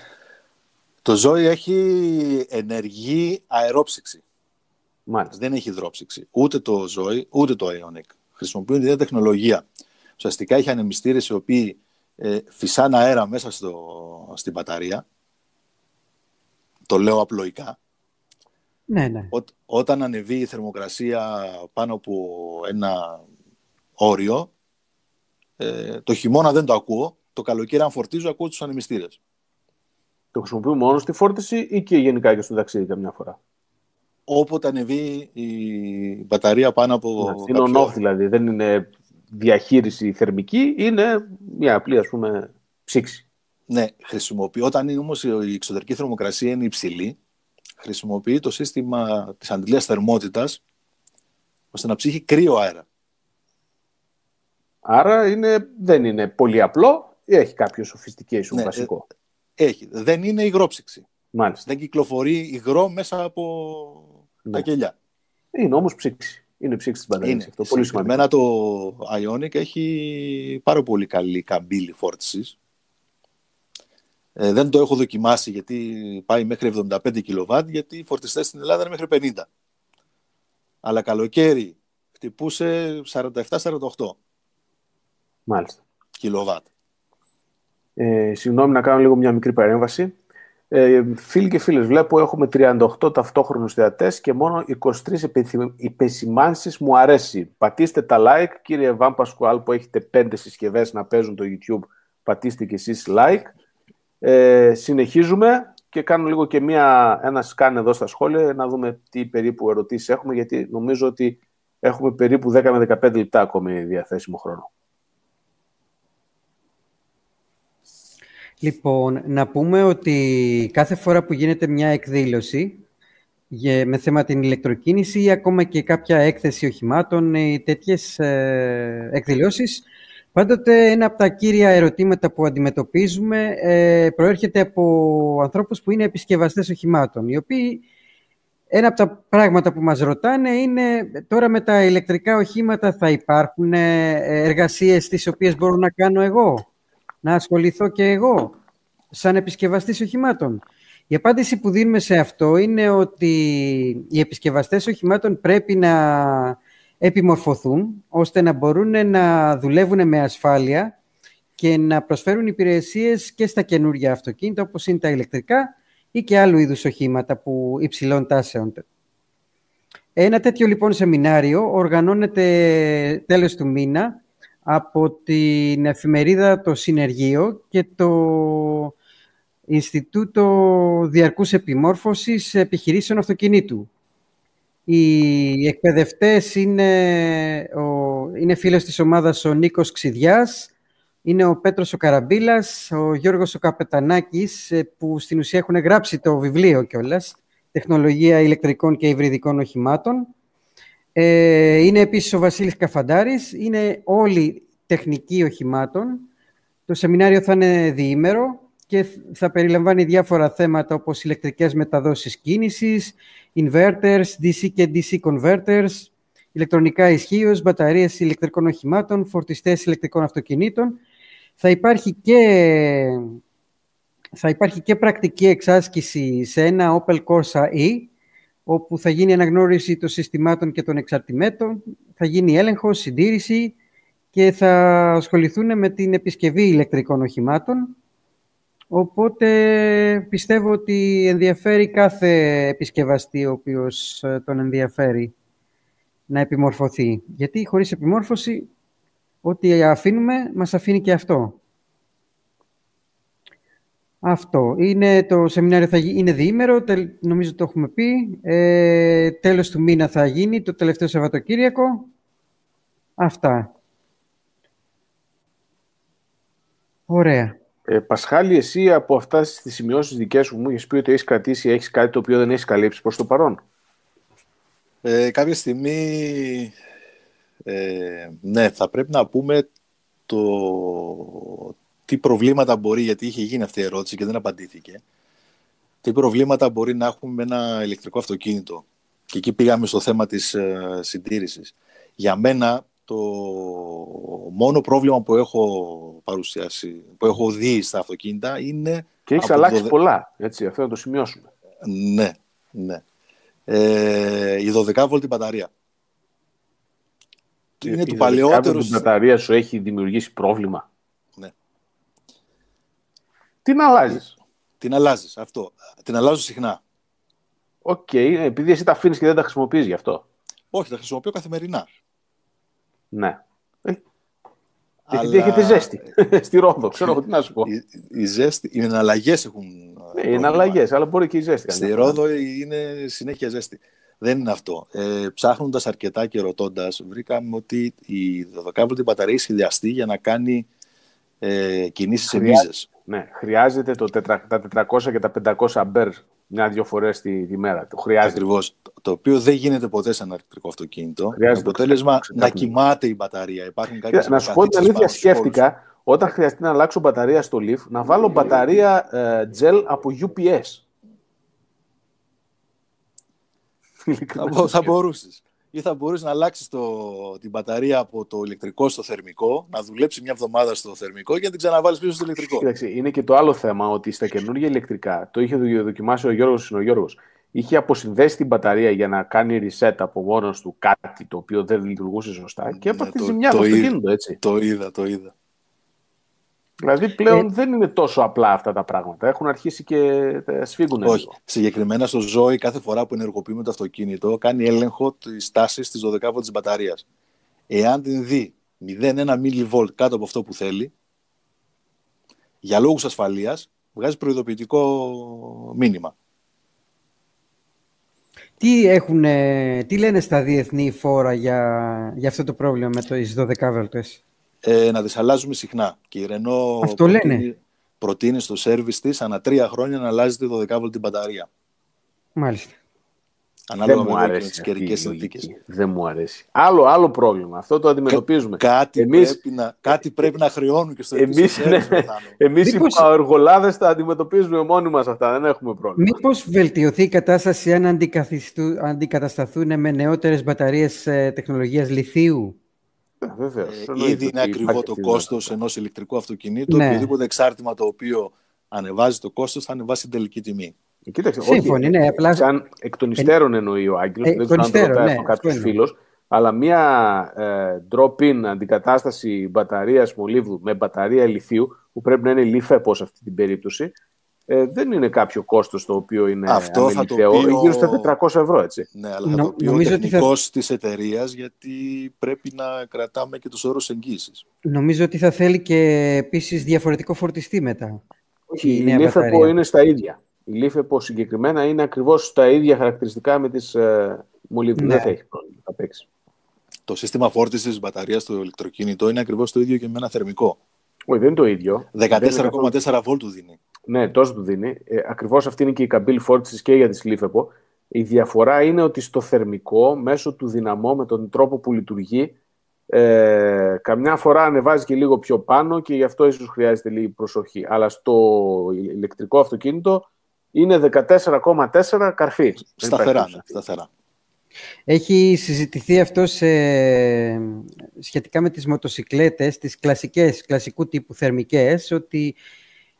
Το ζώη έχει ενεργή αερόψυξη. Μάλιστα. Δεν έχει υδρόψυξη. Ούτε το ζώη, ούτε το Ionic. Χρησιμοποιούν την τεχνολογία. Ουσιαστικά έχει ανεμιστήρες οι οποίοι ε, φυσάνε αέρα μέσα στο, στην μπαταρία. Το λέω απλοϊκά. Ναι, ναι. όταν ανεβεί η θερμοκρασία πάνω από ένα όριο, ε, το χειμώνα δεν το ακούω. Το καλοκαίρι αν φορτίζω ακούω τους ανεμιστήρες. Το χρησιμοποιούμε μόνο στη φόρτιση ή και γενικά και στο ταξίδι καμιά φορά; Όποτε ανεβεί η μπαταρία πάνω από. Ναι, είναι on δηλαδή. Δεν είναι διαχείριση θερμική, είναι μια απλή ας πούμε ψήξη. Ναι, χρησιμοποιεί. Όταν όμως η εξωτερική θερμοκρασία είναι υψηλή, χρησιμοποιεί το σύστημα της αντιλίας θερμότητας ώστε να ψύχει κρύο αέρα. Άρα είναι, δεν είναι πολύ απλό ή έχει κάποιο sophistication ναι, βασικό. Ε, έχει. Δεν είναι υγρόψυξη. Μάλιστα. Δεν κυκλοφορεί υγρό μέσα από ναι. τα κελιά. Είναι όμως ψήξη. Είναι ψήξη της μπαταρίας. Αυτό πολύ σημαντικό. Εμένα το Ionic έχει πάρα πολύ καλή καμπύλη φόρτισης. Ε, δεν το έχω δοκιμάσει γιατί πάει μέχρι 75 κιλοβάτ, γιατί οι φορτιστές στην Ελλάδα είναι μέχρι 50. Αλλά καλοκαίρι χτυπούσε 47-48 Μάλιστα. κιλοβάτ. Ε, συγγνώμη να κάνω λίγο μια μικρή παρέμβαση. Ε, φίλοι και φίλες, βλέπω έχουμε 38 ταυτόχρονους θεατές και μόνο 23 επισημάνσεις μου αρέσει. Πατήστε τα like, κύριε Βαν Πασκουάλ που έχετε 5 συσκευές να παίζουν το YouTube, πατήστε και εσείς like. Ε, συνεχίζουμε και κάνω λίγο και μια, ένα σκάν εδώ στα σχόλια να δούμε τι περίπου ερωτήσεις έχουμε γιατί νομίζω ότι έχουμε περίπου 10 με 15 λεπτά ακόμη διαθέσιμο χρόνο. Λοιπόν, να πούμε ότι κάθε φορά που γίνεται μια εκδήλωση με θέμα την ηλεκτροκίνηση ή ακόμα και κάποια έκθεση οχημάτων ή τέτοιες ε, εκδηλώσεις, πάντοτε ένα από τα κύρια ερωτήματα που αντιμετωπίζουμε ε, προέρχεται από ανθρώπους που είναι επισκευαστές οχημάτων, οι οποίοι ένα από τα πράγματα που μας ρωτάνε είναι τώρα με τα ηλεκτρικά οχήματα θα υπάρχουν ε, εργασίες τις οποίες μπορώ να κάνω εγώ; Να ασχοληθώ και εγώ σαν επισκευαστής οχημάτων. Η απάντηση που δίνουμε σε αυτό είναι ότι οι επισκευαστές οχημάτων πρέπει να επιμορφωθούν ώστε να μπορούν να δουλεύουν με ασφάλεια και να προσφέρουν υπηρεσίες και στα καινούργια αυτοκίνητα όπως είναι τα ηλεκτρικά ή και άλλου είδους οχήματα που υψηλών τάσεων. Ένα τέτοιο λοιπόν σεμινάριο οργανώνεται τέλος του μήνα από την εφημερίδα Το Συνεργείο και το Ινστιτούτο Διαρκούς Επιμόρφωσης Επιχειρήσεων Αυτοκινήτου. Οι εκπαιδευτές είναι, ο, είναι φίλος της ομάδας ο Νίκος Ξηδιάς, είναι ο Πέτρος ο Καραμπίλας, ο Γιώργος ο Καπετανάκης, ε, που στην ουσία έχουν γράψει το βιβλίο κιόλας, «Τεχνολογία ηλεκτρικών και υβριδικών οχημάτων». Ε, είναι επίσης ο Βασίλης Καφαντάρης, είναι όλοι τεχνικοί οχημάτων. Το σεμινάριο θα είναι διήμερο και θα περιλαμβάνει διάφορα θέματα όπως ηλεκτρικές μεταδόσεις κίνησης, inverters, DC και DC converters, ηλεκτρονικά ισχύως, μπαταρίες ηλεκτρικών οχημάτων, φορτιστές ηλεκτρικών αυτοκινήτων. Θα υπάρχει και, θα υπάρχει και πρακτική εξάσκηση σε ένα Opel Corsa E, όπου θα γίνει αναγνώριση των συστημάτων και των εξαρτημέτων, θα γίνει έλεγχος, συντήρηση και θα ασχοληθούν με την επισκευή ηλεκτρικών οχημάτων. Οπότε πιστεύω ότι ενδιαφέρει κάθε επισκευαστή ο οποίος ε, τον ενδιαφέρει να επιμορφωθεί. Γιατί χωρίς επιμόρφωση, ό,τι αφήνουμε, μας αφήνει και αυτό. Αυτό. Είναι, το σεμινάριο θα είναι διήμερο, νομίζω το έχουμε πει. Ε, τέλος του μήνα θα γίνει, το τελευταίο Σαββατοκύριακο. Αυτά. Ωραία. Ε, Πασχάλη, εσύ από αυτά τι σημειώσεις δικές σου μου έχει πει ότι έχεις κρατήσει, έχεις κάτι το οποίο δεν έχεις καλύψει προς το παρόν. Ε, κάποια στιγμή, ε, ναι, θα πρέπει να πούμε το τι προβλήματα μπορεί, γιατί είχε γίνει αυτή η ερώτηση και δεν απαντήθηκε, τι προβλήματα μπορεί να έχουμε με ένα ηλεκτρικό αυτοκίνητο. Και εκεί πήγαμε στο θέμα της ε, συντήρησης. Για μένα, το μόνο πρόβλημα που έχω παρουσιάσει, που έχω δει στα αυτοκίνητα είναι... Και έχεις αλλάξει πολλά, έτσι, αυτό να το σημειώσουμε. Ναι, ναι. Ε, η 12βολτη μπαταρία. Είναι η του παλαιότερου... Η μπαταρία σου έχει δημιουργήσει πρόβλημα; Ναι. Την αλλάζεις. Την αλλάζεις, αυτό. Την αλλάζω συχνά. OK, okay, επειδή εσύ τα αφήνεις και δεν τα χρησιμοποιείς γι' αυτό. Όχι, τα χρησιμοποιώ καθημερινά. Ναι. Αλλά... Γιατί έχετε ζέστη; στη Ρόδο, ξέρω τι να σου πω. Η, η ζέστη, οι εναλλαγές έχουν. Ναι, οι εναλλαγές, αλλά μπορεί και η ζέστη. Στη Ρόδο είναι συνέχεια ζέστη. Δεν είναι αυτό. Ε, Ψάχνοντας αρκετά και ρωτώντας, βρήκαμε ότι η 12 βολτή μπαταρία έχει σχεδιαστεί για να κάνει ε, κινήσεις σε μίζες. Ναι, χρειάζεται το, τα 400 και τα 500 αμπέρ μια-δυο φορές τη, τη, μέρα. Το χρειάζεται. Ακριβώς. Το οποίο δεν γίνεται ποτέ σε ένα ηλεκτρικό αυτοκίνητο. Χρειάζεται αποτέλεσμα να κοιμάται η μπαταρία. Υπάρχουν κάποιες να σου πω την αλήθεια, σκέφτηκα όταν χρειαστεί να αλλάξω μπαταρία στο Leaf να βάλω μπαταρία ε, gel από UPS. θα, θα μπορούσες ή θα μπορούσε να αλλάξεις την μπαταρία από το ηλεκτρικό στο θερμικό, να δουλέψει μια εβδομάδα στο θερμικό και να την ξαναβάλεις πίσω στο ηλεκτρικό. Κοίταξε, είναι και το άλλο θέμα ότι στα καινούργια ηλεκτρικά, το είχε δοκιμάσει ο Γιώργος ο Γιώργος, είχε αποσυνδέσει την μπαταρία για να κάνει reset από μόνος του κάτι το οποίο δεν λειτουργούσε σωστά και έπαθες ναι, ζημιά το, το, αυτοκίνητο, έτσι. Το είδα, το είδα. Δηλαδή πλέον ε... δεν είναι τόσο απλά αυτά τα πράγματα. Έχουν αρχίσει και σφίγγουν. Όχι. Λίγο. Συγκεκριμένα στο ζώη, κάθε φορά που ενεργοποιούμε το αυτοκίνητο, κάνει έλεγχο της τάσης της 12 της μπαταρίας. Εάν την δει 0,1 mV κάτω από αυτό που θέλει, για λόγους ασφαλείας, βγάζει προειδοποιητικό μήνυμα. Τι, έχουν, τι λένε στα διεθνή φόρα για, για αυτό το πρόβλημα με το 12 βέλτες ε, να τις αλλάζουμε συχνά. Και η Renault Αυτό προτείνει, λένε. προτείνει στο σερβις της ανά τρία χρόνια να αλλάζει τη 12 βολτή μπαταρία. Μάλιστα. Ανάλογα με αρέσει τις καιρικές συνθήκες. Δεν μου αρέσει. Άλλο, άλλο πρόβλημα. Αυτό το αντιμετωπίζουμε. κάτι, εμείς... πρέπει να, κάτι πρέπει να χρεώνουν και στο εμείς, ναι, εμείς Μήπως... οι παοργολάδες τα αντιμετωπίζουμε μόνοι μας αυτά. Δεν έχουμε πρόβλημα. Μήπως βελτιωθεί η κατάσταση αν αντικατασταθούν με νεότερες μπαταρίες ε, τεχνολογίας λιθίου; Ε, ήδη είναι ακριβό το κόστος ενός ηλεκτρικού αυτοκινήτου. Ναι. Οποιοδήποτε εξάρτημα το οποίο ανεβάζει το κόστος θα ανεβάσει την τελική τιμή. Κοίταξε, Σύμφωνοι, όχι, ναι, απλά- Σαν εκ των υστέρων εννοεί ο Άγγελος, Ε, δεν εκ ξέρω των αν το ρωτάει υστέρων, αυτό ναι, κάποιος αυτό εννοώ. φίλος, αλλά μια ε, drop-in αντικατάσταση μπαταρίας μολύβδου με μπαταρία λιθίου, που πρέπει να είναι λιφέπο σε αυτή την περίπτωση, ε, δεν είναι κάποιο κόστος το οποίο είναι Αυτό θα το αμεληταίο. πει Είναι ο- γύρω στα 400 ευρώ, έτσι. Ναι, αλλά θα Νο- το πει ο νομίζω ότι θα- τεχνικός της εταιρείας γιατί πρέπει να κρατάμε και τους όρους εγγύησης. Νομίζω ότι θα θέλει και επίσης διαφορετικό φορτιστή μετά. Όχι, η η νέα λίφεπο μπαταρία. είναι στα ίδια. Η λίφεπο συγκεκριμένα είναι ακριβώς στα ίδια χαρακτηριστικά με τις ε, μολύβδου. Ναι. Δεν θα έχει πρόβλημα, θα παίξει. Το σύστημα φόρτισης της μπαταρίας στο ηλεκτροκίνητο είναι ακριβώς το ίδιο και με ένα θερμικό. Όχι, δεν είναι το ίδιο. Δεν είναι καθόλου- 14,4 βολτ του δίνει. Ναι, τόσο του δίνει. Ε, Ακριβώς αυτή είναι και η καμπύλη φόρτισης και για τη Σλίφεπο. Η διαφορά είναι ότι στο θερμικό, μέσω του δυναμό, με τον τρόπο που λειτουργεί, ε, καμιά φορά ανεβάζει και λίγο πιο πάνω και γι' αυτό ίσως χρειάζεται λίγη προσοχή. Αλλά στο ηλεκτρικό αυτοκίνητο είναι 14,4 καρφί. Δεν υπάρχει Σταθερά, περίπτωση. ναι, σταθερά. Έχει συζητηθεί αυτό σε, σχετικά με τις μοτοσικλέτες, τις κλασικές, κλασικού τύπου θερμικές, ότι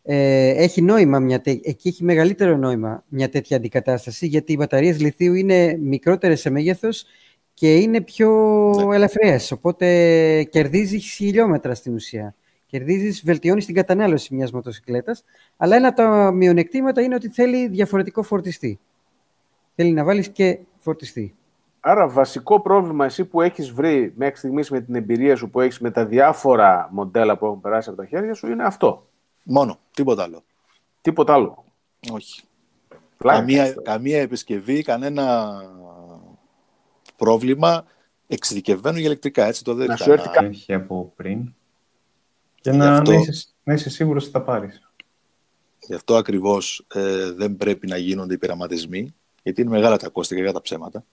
ε, έχει νόημα, μια, τέ- εκεί έχει μεγαλύτερο νόημα μια τέτοια αντικατάσταση, γιατί οι μπαταρίες λιθίου είναι μικρότερες σε μέγεθος και είναι πιο Ναι. ελαφριές, οπότε κερδίζεις χιλιόμετρα στην ουσία. Κερδίζεις, βελτιώνεις την κατανάλωση μιας μοτοσικλέτας, αλλά ένα από τα μειονεκτήματα είναι ότι θέλει διαφορετικό φορτιστή. Θέλει να βάλεις και φορτιστή. Άρα βασικό πρόβλημα εσύ που έχεις βρει μέχρι στιγμής με την εμπειρία σου που έχεις με τα διάφορα μοντέλα που έχουν περάσει από τα χέρια σου είναι αυτό. Μόνο, τίποτα άλλο. Τίποτα άλλο. Όχι. Πλάκα Καμία, κάνεις τώρα. καμία επισκευή, κανένα πρόβλημα εξειδικευμένο για ηλεκτρικά. Έτσι το δεν Να ήταν σου έρθει να- κα- έχει από πριν. Και Γι' να, αυτό- να, είσαι, να είσαι σίγουρος ότι θα πάρεις. Γι' αυτό ακριβώς ε, δεν πρέπει να γίνονται οι πειραματισμοί, γιατί είναι μεγάλα τα κόστη και για τα ψέματα.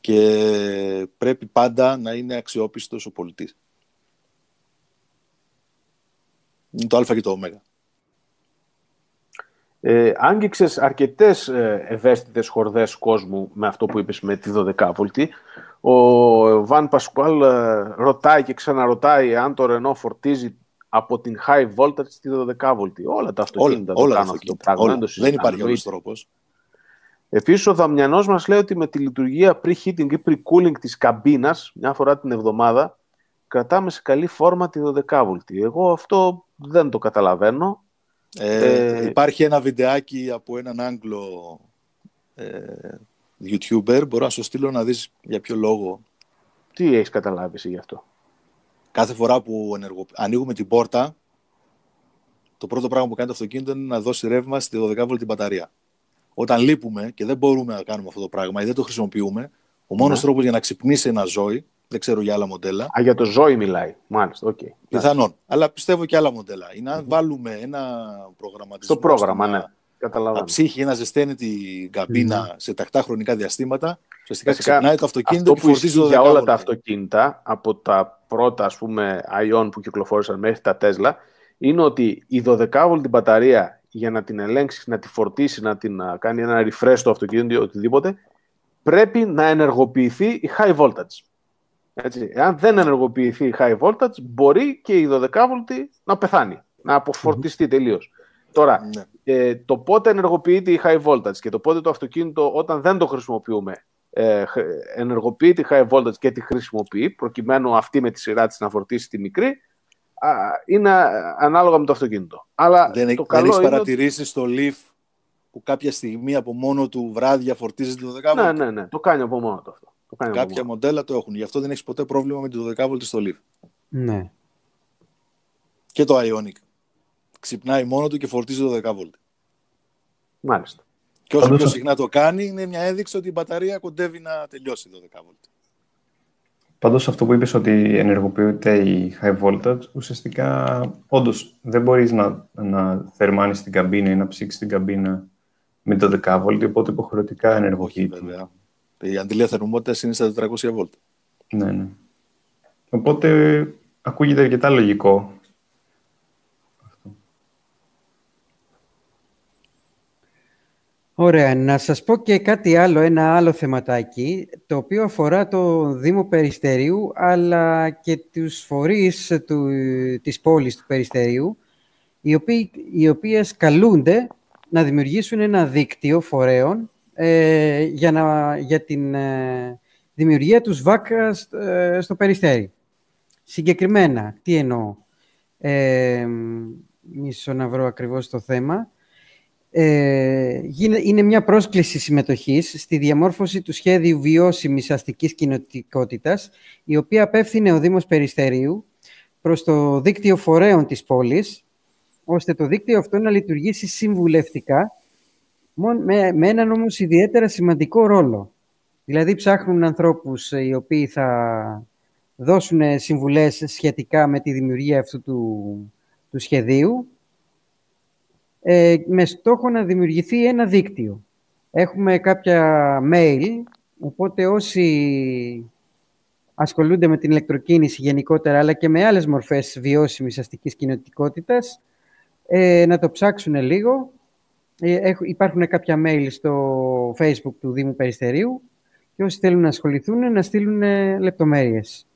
Και πρέπει πάντα να είναι αξιόπιστος ο πολιτής. Είναι το α και το ω. Ε, άγγιξες αρκετές ε, ευαίσθητες χορδές κόσμου με αυτό που είπες με τη 12βολτη. Ο Βαν Πασκουάλ ε, ρωτάει και ξαναρωτάει αν το Renault φορτίζει από την high voltage στη 12βολτη. Όλα τα Όλα, αυτοκίνητα το όλα τα κάνουν αυτό το αυτοκίνητα. πράγμα. Όλα. δεν το Δεν συζητάμε, υπάρχει άλλος εννοείται. τρόπος. Επίσης, ο Δαμιανός μας λέει ότι με τη λειτουργία pre-heating ή pre-cooling της καμπίνας, μια φορά την εβδομάδα, κρατάμε σε καλή φόρμα τη 12βολτη. Εγώ αυτό δεν το καταλαβαίνω. Ε, Ε, υπάρχει ένα βιντεάκι από έναν Άγγλο ε, YouTuber. Μπορώ να σου στείλω να δεις για ποιο λόγο. Τι έχεις καταλάβει εσύ γι' αυτό; Κάθε φορά που ενεργο... ανοίγουμε την πόρτα, το πρώτο πράγμα που κάνει το αυτοκίνητο είναι να δώσει ρεύμα στη 12βολτη μπαταρία. Όταν λείπουμε και δεν μπορούμε να κάνουμε αυτό το πράγμα ή δεν το χρησιμοποιούμε, ο μόνος Ναι. τρόπος για να ξυπνήσει ένα Zoe, δεν ξέρω για άλλα μοντέλα, Α, για το Zoe μιλάει. Μάλιστα, οκ. πιθανόν, αλλά πιστεύω και άλλα μοντέλα, είναι αν βάλουμε ένα προγραμματισμό Στο πρόγραμμα, ώστε ναι. να- Καταλαβαίνω. να ψύχει, να ζεσταίνει την καμπίνα σε τακτά χρονικά διαστήματα, ουσιαστικά Βασικά, ξυπνάει το αυτοκίνητο Αυτό και που φορτίζει ισχύει το για όλα 12 τα αυτοκίνητα, από τα πρώτα ας πούμε Ion που κυκλοφόρησαν μέχρι τα Tesla, είναι ότι η 12V μπαταρία για να την ελέγξεις, να τη φορτίσεις, να την να κάνει ένα refresh στο αυτοκίνητο ή οτιδήποτε, πρέπει να ενεργοποιηθεί η high voltage. Έτσι. Εάν δεν ενεργοποιηθεί η high voltage, μπορεί και η 12V να πεθάνει, να αποφορτιστεί τελείως. Τώρα, Ναι. ε, το πότε ενεργοποιείται η high voltage και το πότε το αυτοκίνητο όταν δεν το χρησιμοποιούμε ε, χ- ενεργοποιεί τη high voltage και τη χρησιμοποιεί προκειμένου αυτή με τη σειρά της να φορτίσει τη μικρή α, είναι ανάλογα με το αυτοκίνητο. Αλλά Δεν, το δεν καλό έχει είναι ότι- παρατηρήσει στο Leaf που κάποια στιγμή από μόνο του βράδια φορτίζει τη 12 Ναι, ναι, ναι, το κάνει από μόνο το αυτό. Το κάνει από Κάποια μόνο. μοντέλα το έχουν. Γι' αυτό δεν έχεις ποτέ πρόβλημα με τη 12 βολτή στο Leaf. Ναι. Και το Ionic. Ξυπνάει μόνο του και φορτίζει 12 βολτή. Μάλιστα. Και όσο Πάντως πιο αυτό- συχνά το κάνει, είναι μια έδειξη ότι η μπαταρία κοντεύει να τελειώσει 12 βολτή. Πάντως αυτό που είπες ότι ενεργοποιείται η high voltage, ουσιαστικά όντως δεν μπορείς να, να θερμάνεις την καμπίνα ή να ψήξεις την καμπίνα με το 10 volt, οπότε υποχρεωτικά Όχι, ενεργοποιείται. βέβαια. Η αντιλία θερμότητα είναι στα 400 βολτ. Ναι, ναι. Οπότε ακούγεται αρκετά λογικό. Ωραία, να σας πω και κάτι άλλο, ένα άλλο θεματάκι, το οποίο αφορά το Δήμο Περιστερίου, αλλά και τους φορείς του, της πόλης του Περιστερίου, οι, οποίοι, οι οποίες καλούνται να δημιουργήσουν ένα δίκτυο φορέων ε, για, να, για την ε, δημιουργία τους ΣΒΑΚ ε, στο Περιστέρι. Συγκεκριμένα, τι εννοώ. Ε, μισό να βρω ακριβώς το θέμα. Ε, είναι μια πρόσκληση συμμετοχής στη διαμόρφωση του σχέδιου βιώσιμης αστικής κοινοτικότητας, η οποία απέφθινε ο Δήμος Περιστερίου προς το δίκτυο φορέων της πόλης, ώστε το δίκτυο αυτό να λειτουργήσει συμβουλευτικά, με, με έναν όμως ιδιαίτερα σημαντικό ρόλο. Δηλαδή ψάχνουν ανθρώπους οι οποίοι θα δώσουν συμβουλές σχετικά με τη δημιουργία αυτού του, του σχεδίου, ε, με στόχο να δημιουργηθεί ένα δίκτυο. Έχουμε κάποια mail, οπότε όσοι ασχολούνται με την ηλεκτροκίνηση γενικότερα, αλλά και με άλλες μορφές βιώσιμης αστικής κοινωτικότητας, ε, να το ψάξουν λίγο. Ε, υπάρχουν κάποια mail στο facebook του Δήμου Περιστερίου και όσοι θέλουν να ασχοληθούν να στείλουν ε, λεπτομέρειες.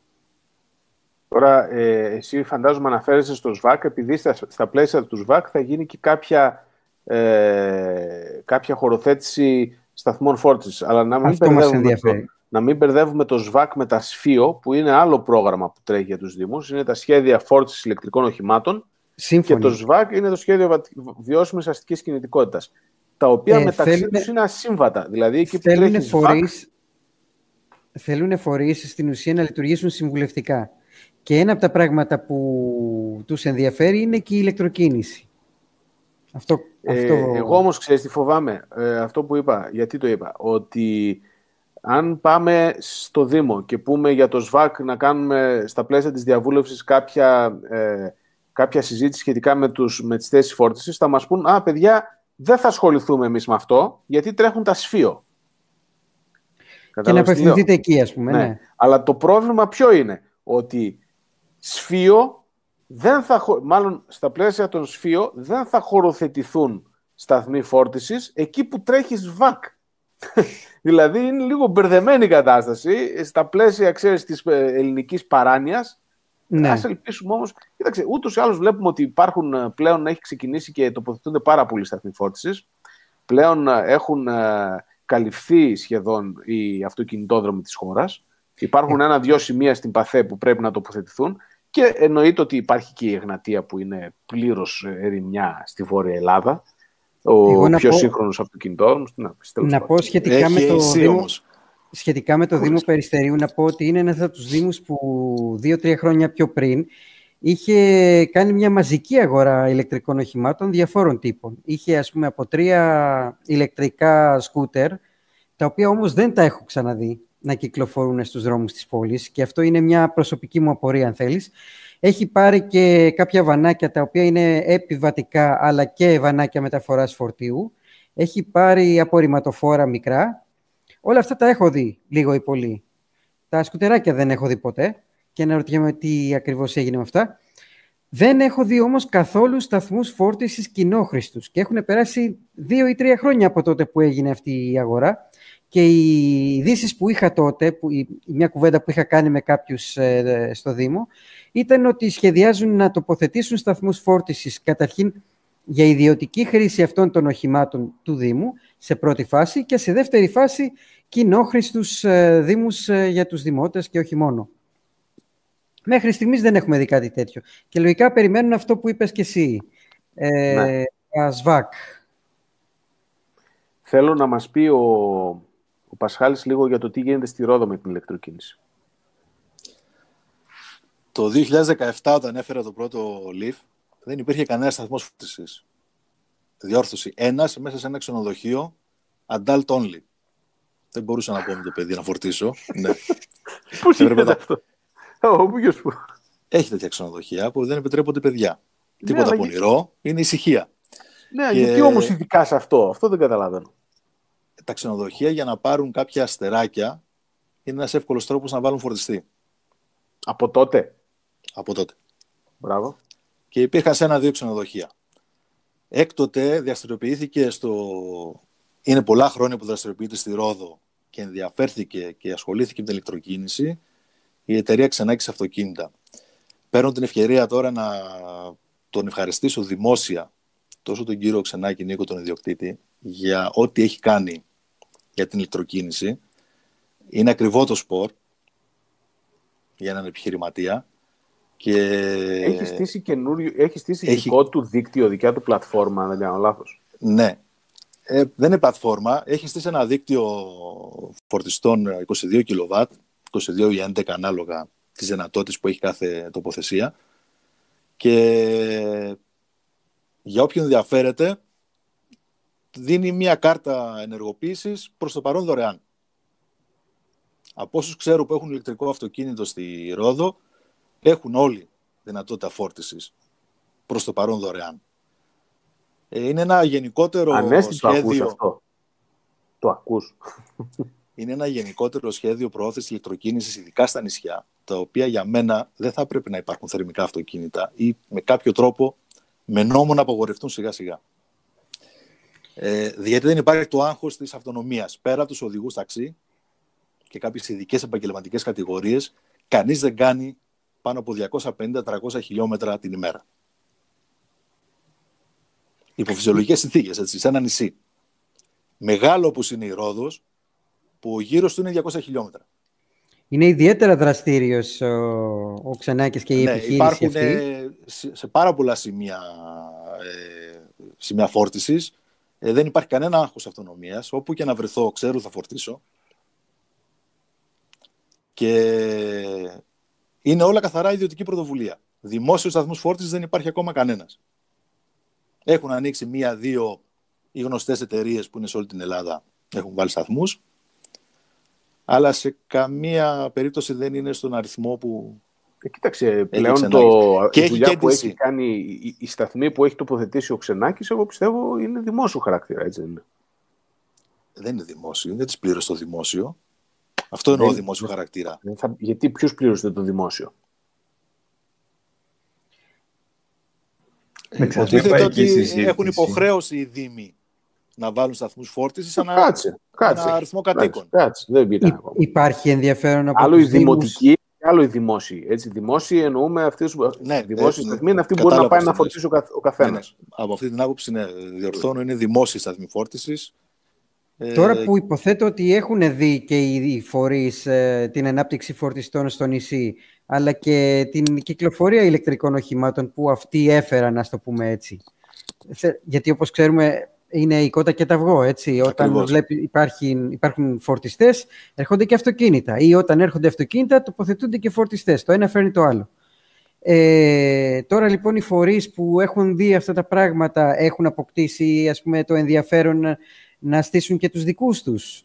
Τώρα, ε, εσύ φαντάζομαι αναφέρεσαι στο ΣΒΑΚ, επειδή στα, στα πλαίσια του ΣΒΑΚ θα γίνει και κάποια, ε, κάποια χωροθέτηση σταθμών φόρτισης. Αλλά να μην, μπερδεύουμε το, να μην μπερδεύουμε το ΣΒΑΚ με τα ΣΦΙΟ, που είναι άλλο πρόγραμμα που τρέχει για τους Δήμους. Είναι τα σχέδια φόρτισης ηλεκτρικών οχημάτων. Σύμφωνοι. Και το ΣΒΑΚ είναι το σχέδιο βιώσιμης αστικής κινητικότητας. Τα οποία ε, μεταξύ θέλουνε... τους είναι ασύμβατα. Δηλαδή, εκεί που τρέχει φορείς, Θέλουν φορείς στην ουσία να λειτουργήσουν συμβουλευτικά. Και ένα από τα πράγματα που τους ενδιαφέρει είναι και η ηλεκτροκίνηση. Αυτό, ε, αυτό... Εγώ όμως ξέρεις τι φοβάμαι, ε, αυτό που είπα, γιατί το είπα, ότι αν πάμε στο Δήμο και πούμε για το ΣΒΑΚ να κάνουμε στα πλαίσια της διαβούλευσης κάποια, ε, κάποια συζήτηση σχετικά με, τους, με τις θέσεις φόρτισης, θα μας πούν «Α, παιδιά, δεν θα ασχοληθούμε εμείς με αυτό, γιατί τρέχουν τα σφείο». Και να απευθυνθείτε εκεί, ας πούμε. Ναι. ναι. Αλλά το πρόβλημα ποιο είναι, ότι σφείο, δεν θα, μάλλον στα πλαίσια των σφείο, δεν θα χωροθετηθούν σταθμοί φόρτισης εκεί που τρέχει ΒΑΚ. δηλαδή είναι λίγο μπερδεμένη η κατάσταση στα πλαίσια, ξέρεις, της ε, ελληνικής παράνοιας. Ναι. Ας ελπίσουμε όμως, κοίταξε, ούτως ή άλλως βλέπουμε ότι υπάρχουν ε, πλέον, έχει ξεκινήσει και τοποθετούνται πάρα πολλοί σταθμοί φόρτισης. Πλέον ε, έχουν καλυφθεί σχεδόν οι αυτοκινητόδρομοι της χώρας. Υπάρχουν ένα-δυο σημεία στην ΠΑΘΕ που πρέπει να τοποθετηθούν και εννοείται ότι υπάρχει και η Εγνατία που είναι πλήρως ερημιά στη Βόρεια Ελλάδα. Ο πιο πω... σύγχρονος αυτοκινητόδρομος. Να, να πω σχετικά με το Δήμο. Σχετικά με το Δήμο Περιστερίου, να πω ότι είναι ένας από τους Δήμους που δύο-τρία χρόνια πιο πριν είχε κάνει μια μαζική αγορά ηλεκτρικών οχημάτων διαφόρων τύπων. Είχε, ας πούμε, από τρία ηλεκτρικά σκούτερ, τα οποία όμως δεν τα έχω ξαναδεί να κυκλοφορούν στους δρόμους της πόλης και αυτό είναι μια προσωπική μου απορία αν θέλεις. Έχει πάρει και κάποια βανάκια τα οποία είναι επιβατικά αλλά και βανάκια μεταφοράς φορτίου. Έχει πάρει απορριμματοφόρα μικρά. Όλα αυτά τα έχω δει λίγο ή πολύ. Τα σκουτεράκια δεν έχω δει ποτέ και αναρωτιέμαι τι ακριβώς έγινε με αυτά. Δεν έχω δει όμως καθόλου σταθμούς φόρτισης κοινόχρηστους και έχουν περάσει δύο ή τρία χρόνια από τότε που έγινε αυτή η αγορά και οι ειδήσεις που είχα τότε, που, η, μια κουβέντα που είχα κάνει με κάποιους ε, στο Δήμο, ήταν ότι σχεδιάζουν να τοποθετήσουν σταθμούς φόρτισης καταρχήν για ιδιωτική χρήση αυτών των οχημάτων του Δήμου σε πρώτη φάση και σε δεύτερη φάση κοινόχρηστους ε, Δήμους ε, για τους Δημότες και όχι μόνο. Μέχρι στιγμής δεν έχουμε δει κάτι τέτοιο. Και λογικά περιμένουν αυτό που είπες και εσύ. Ε, ναι. ΑΣΒΑΚ. Θέλω να μας πει ο, ο Πασχάλης λίγο για το τι γίνεται στη Ρόδο με την ηλεκτροκίνηση. Το 2017 όταν έφερα το πρώτο Leaf δεν υπήρχε κανένα σταθμός φόρτιση. Διόρθωση. Ένας μέσα σε ένα ξενοδοχείο adult only. Δεν μπορούσα να πω με το παιδί να φορτίσω. ναι. Πώ γίνεται αυτό; που. Έχει τέτοια ξενοδοχεία που δεν επιτρέπονται παιδιά. Ναι, Τίποτα πονηρό, είναι ησυχία. Ναι, και... γιατί όμως ειδικά σε αυτό, αυτό δεν καταλαβαίνω τα ξενοδοχεία για να πάρουν κάποια αστεράκια είναι ένας εύκολος τρόπος να βάλουν φορτιστή. Από τότε; Από τότε. Μπράβο. Και υπήρχαν σε ένα-δύο ξενοδοχεία. Έκτοτε διαστηριοποιήθηκε στο... Είναι πολλά χρόνια που δραστηριοποιείται στη Ρόδο και ενδιαφέρθηκε και ασχολήθηκε με την ηλεκτροκίνηση η εταιρεία Ξενάκης Αυτοκίνητα. Παίρνω την ευκαιρία τώρα να τον ευχαριστήσω δημόσια τόσο τον κύριο Ξενάκη Νίκο, τον ιδιοκτήτη, για ό,τι έχει κάνει για την ηλεκτροκίνηση. Είναι ακριβό το σπορ για έναν επιχειρηματία. Και... Έχει στήσει, καινούριο, έχει στήσει έχει... δικό του δίκτυο, δικιά του πλατφόρμα, αν δεν κάνω λάθος. Ναι. Ε, δεν είναι πλατφόρμα. Έχει στήσει ένα δίκτυο φορτιστών 22 kW, 22 ή 11 ανάλογα τις δυνατότητες που έχει κάθε τοποθεσία. Και για όποιον ενδιαφέρεται, δίνει μια κάρτα ενεργοποίησης προς το παρόν δωρεάν. Από όσους ξέρω που έχουν ηλεκτρικό αυτοκίνητο στη Ρόδο, έχουν όλοι δυνατότητα φόρτισης προς το παρόν δωρεάν. Ε, είναι ένα γενικότερο Ανέστη σχέδιο... το ακούς αυτό; Το ακούς; Είναι ένα γενικότερο σχέδιο προώθησης ηλεκτροκίνησης, ειδικά στα νησιά, τα οποία για μένα δεν θα πρέπει να υπάρχουν θερμικά αυτοκίνητα ή με κάποιο τρόπο με νόμο να απογορευτούν σιγά σιγά. Ε, γιατί δεν υπάρχει το άγχος της αυτονομίας. Πέρα από τους οδηγούς ταξί και κάποιες ειδικές επαγγελματικές κατηγορίες, κανείς δεν κάνει πάνω από 250-300 χιλιόμετρα την ημέρα. Υπό φυσιολογικές συνθήκες, έτσι, σε ένα νησί. Μεγάλο όπως είναι η Ρόδος, που ο γύρος του είναι 200 χιλιόμετρα. Είναι ιδιαίτερα δραστήριος ο, ο Ξενάκης και η ναι, επιχείρηση υπάρχουν αυτή. ε, σε σε πάρα πολλά σημεία, ε, σημεία φόρτισης. Ε, δεν υπάρχει κανένα άγχος αυτονομίας. Όπου και να βρεθώ, ξέρω θα φορτίσω. Και είναι όλα καθαρά ιδιωτική πρωτοβουλία. Δημόσιους σταθμούς φόρτισης δεν υπάρχει ακόμα κανένας. Έχουν ανοίξει μία-δύο οι γνωστές εταιρείες που είναι σε όλη την Ελλάδα. Έχουν βάλει σταθμούς. Αλλά σε καμία περίπτωση δεν είναι στον αριθμό που Ε, κοίταξε, πλέον Ξενάκης. το, Και η έχει δουλειά και που DC. έχει κάνει η, η σταθμή που έχει τοποθετήσει ο Ξενάκης, εγώ πιστεύω είναι δημόσιο χαρακτήρα, έτσι δεν είναι. δεν είναι δημόσιο. Δεν τις πλήρωσε το δημόσιο. Αυτό εννοώ Δεν- δημόσιο χαρακτήρα. Δεν θα- γιατί ποιος πλήρωσε το δημόσιο; Δεν ξέρω, Υποτίθεται υπάρχει ότι και συζήτηση. έχουν υποχρέωση οι Δήμοι να βάλουν σταθμούς φόρτισης ανά Κάτσε, κάτσε. ένα αριθμό κατοίκων. Κάτσε, κάτσε, δεν πήγα Υ- ακόμα. Υπάρχει ενδιαφέρον από Άλλο τους η Δήμους; δημοτική και άλλο οι δημόσιοι. Έτσι, δημόσιοι εννοούμε αυτοί που. Ναι, δημόσιοι ε, σταθμοί είναι αυτοί που μπορεί να κατάλαβα πάει τι να εννοείς. φορτίσει ο, καθ, ο Ναι, καθένας. ναι. Από αυτή την άποψη, ναι, διορθώνω, είναι δημόσιοι σταθμοί φόρτισης. Ε, Τώρα που υποθέτω ότι έχουν δει και οι φορείς ε, την ανάπτυξη φορτιστών στο νησί, αλλά και την κυκλοφορία ηλεκτρικών οχημάτων που αυτοί έφεραν, να το πούμε έτσι. Θε- Γιατί όπως ξέρουμε είναι η κότα και τα αυγό, έτσι. Όταν Ακριβώς. βλέπει, υπάρχει, υπάρχουν φορτιστές, έρχονται και αυτοκίνητα. Ή όταν έρχονται αυτοκίνητα, τοποθετούνται και φορτιστές. Το ένα φέρνει το άλλο. Ε, τώρα λοιπόν οι φορείς που έχουν δει αυτά τα πράγματα έχουν αποκτήσει ας πούμε, το ενδιαφέρον να, να στήσουν και τους δικούς τους.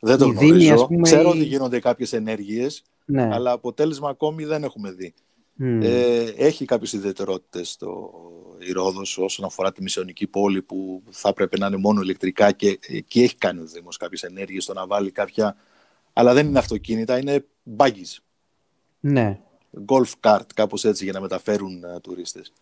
δεν το οι Δήμοι, γνωρίζω. ας πούμε, Ξέρω οι- ότι γίνονται κάποιες ενέργειες, Ναι. αλλά αποτέλεσμα ακόμη δεν έχουμε δει. Μμ. Ε, έχει κάποιες ιδιαιτερότητες το η Ρόδος όσον αφορά τη μισιονική πόλη που θα έπρεπε να είναι μόνο ηλεκτρικά και εκεί έχει κάνει ο Δήμος κάποιες ενέργειες στο να βάλει κάποια αλλά δεν είναι αυτοκίνητα, είναι buggies, ναι. golf cart, κάπως έτσι για να μεταφέρουν ε, τουρίστες.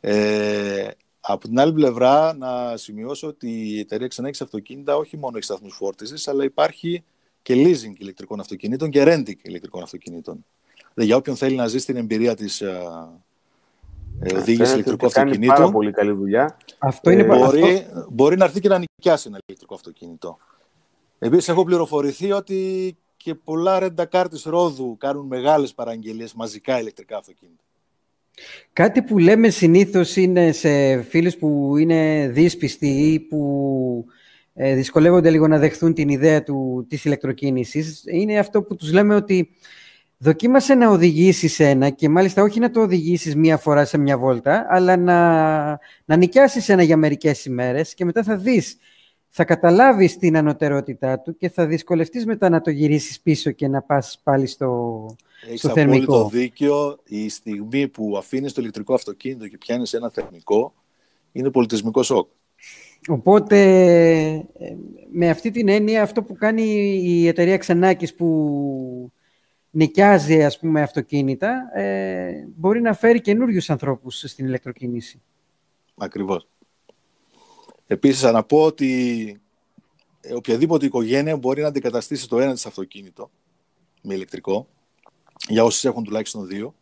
Ε, από την άλλη πλευρά να σημειώσω ότι η εταιρεία ξανά έχει αυτοκίνητα όχι μόνο έχει σταθμούς φόρτισης αλλά υπάρχει και leasing ηλεκτρικών αυτοκινήτων και renting ηλεκτρικών αυτοκινήτων. Δηλαδή, για όποιον θέλει να ζήσει την εμπειρία της ε, ε, οδήγηση Φαίνεται ηλεκτρικού ότι κάνει αυτοκινήτου, Πάρα πολύ καλή δουλειά. Αυτό Ε, είναι πα- μπορεί, αυτό- μπορεί να έρθει και να νοικιάσει ένα ηλεκτρικό αυτοκίνητο. Επίσης, έχω πληροφορηθεί ότι και πολλά ρεντακάρ της Ρόδου κάνουν μεγάλες παραγγελίες μαζικά ηλεκτρικά αυτοκίνητα. Κάτι που λέμε συνήθως είναι σε φίλους που είναι δύσπιστοι ή που ε, δυσκολεύονται λίγο να δεχθούν την ιδέα του, της ηλεκτροκίνησης είναι αυτό που τους λέμε ότι δοκίμασε να οδηγήσεις ένα και μάλιστα όχι να το οδηγήσεις μία φορά σε μια βόλτα αλλά να, να νοικιάσεις ένα για μερικές ημέρες και μετά θα δεις θα καταλάβεις την ανωτερότητά του και θα δυσκολευτείς μετά να το γυρίσεις πίσω και να πας πάλι στο, Έχεις στο απόλυτο θερμικό. δίκιο. Η στιγμή που αφήνεις το ηλεκτρικό αυτοκίνητο και πιάνεις ένα θερμικό, είναι πολιτισμικό σοκ. Οπότε, ε, με αυτή την έννοια, αυτό που κάνει η εταιρεία Ξενάκης που νοικιάζει, ας πούμε, αυτοκίνητα, ε, μπορεί να φέρει καινούριους ανθρώπους στην ηλεκτροκίνηση. Ακριβώς. Επίσης, να πω ότι ε, οποιαδήποτε οικογένεια μπορεί να αντικαταστήσει το ένα της αυτοκίνητο με ηλεκτρικό, για όσους έχουν τουλάχιστον δύο,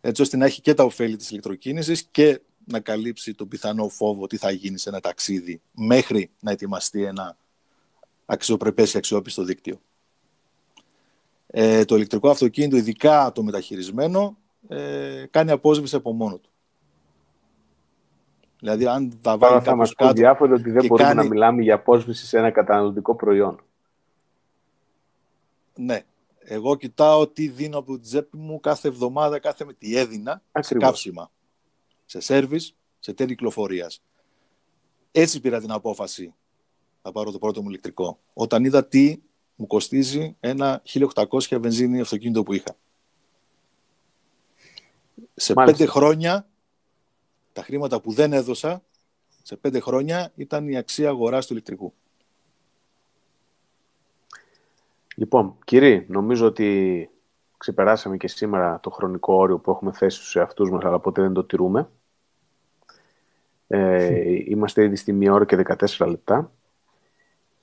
έτσι ώστε να έχει και τα ωφέλη της ηλεκτροκίνησης και να καλύψει το πιθανό φόβο τι θα γίνει σε ένα ταξίδι μέχρι να ετοιμαστεί ένα αξιοπρεπές και αξιόπιστο δίκτυο. Ε, το ηλεκτρικό αυτοκίνητο, ειδικά το μεταχειρισμένο, ε, κάνει απόσβηση από μόνο του. Δηλαδή, αν θα βάλει Τώρα θα μας κάτω διάφορα ότι δεν μπορούμε να μιλάμε για απόσβηση σε ένα καταναλωτικό προϊόν. Ναι. Εγώ κοιτάω τι δίνω από την τσέπη μου κάθε εβδομάδα, κάθε με τι έδινα σε καύσιμα, σε σέρβις, σε τέλη κυκλοφορίας. Έτσι πήρα την απόφαση να πάρω το πρώτο μου ηλεκτρικό. Όταν είδα τι μου κοστίζει ένα 1800 βενζίνη αυτοκίνητο που είχα. Σε πέντε χρόνια, τα χρήματα που δεν έδωσα, σε πέντε χρόνια ήταν η αξία αγοράς του ηλεκτρικού. Λοιπόν, κύριε, νομίζω ότι ξεπεράσαμε και σήμερα το χρονικό όριο που έχουμε θέσει στους εαυτούς μας, αλλά ποτέ δεν το τηρούμε. Ε, είμαστε ήδη στη μία ώρα και 14 λεπτά.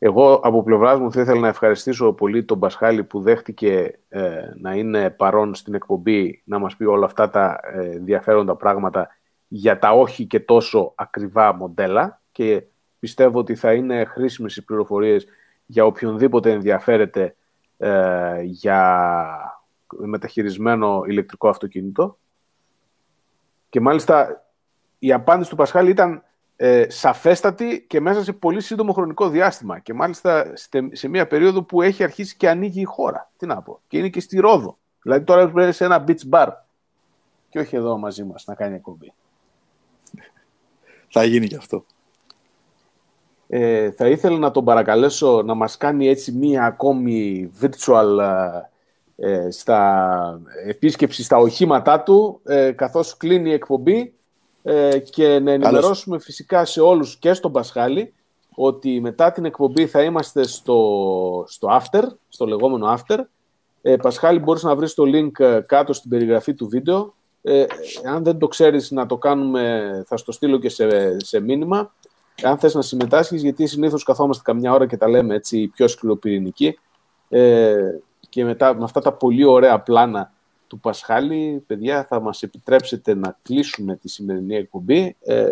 Εγώ από πλευράς μου θα ήθελα να ευχαριστήσω πολύ τον Πασχάλη που δέχτηκε ε, να είναι παρόν στην εκπομπή να μας πει όλα αυτά τα ε, ενδιαφέροντα πράγματα για τα όχι και τόσο ακριβά μοντέλα και πιστεύω ότι θα είναι χρήσιμες οι πληροφορίες για οποιονδήποτε ενδιαφέρεται ε, για μεταχειρισμένο ηλεκτρικό αυτοκίνητο. Και μάλιστα η απάντηση του Πασχάλη ήταν ε, σαφέστατη και μέσα σε πολύ σύντομο χρονικό διάστημα. Και μάλιστα σε μια περίοδο που έχει αρχίσει και ανοίγει η χώρα. Τι να πω. Και είναι και στη Ρόδο. Δηλαδή τώρα πρέπει σε ένα beach bar. Και όχι εδώ μαζί μας να κάνει εκπομπή. Θα γίνει και αυτό. Ε, θα ήθελα να τον παρακαλέσω να μας κάνει έτσι μία ακόμη virtual ε, στα, επίσκεψη στα οχήματά του, ε, καθώς κλείνει η εκπομπή ε, και να ενημερώσουμε φυσικά σε όλους και στον Πασχάλη ότι μετά την εκπομπή θα είμαστε στο, στο after, στο λεγόμενο after. Ε, Πασχάλη, μπορείς να βρεις το link ε, κάτω στην περιγραφή του βίντεο. Ε, αν δεν το ξέρεις να το κάνουμε, θα στο στείλω και σε, σε μήνυμα. Αν θες να συμμετάσχεις, γιατί συνήθως καθόμαστε καμιά ώρα και τα λέμε έτσι πιο σκληροπυρηνικοί ε, και μετά με αυτά τα πολύ ωραία πλάνα του Πασχάλη, παιδιά, θα μας επιτρέψετε να κλείσουμε τη σημερινή εκπομπή. Ε,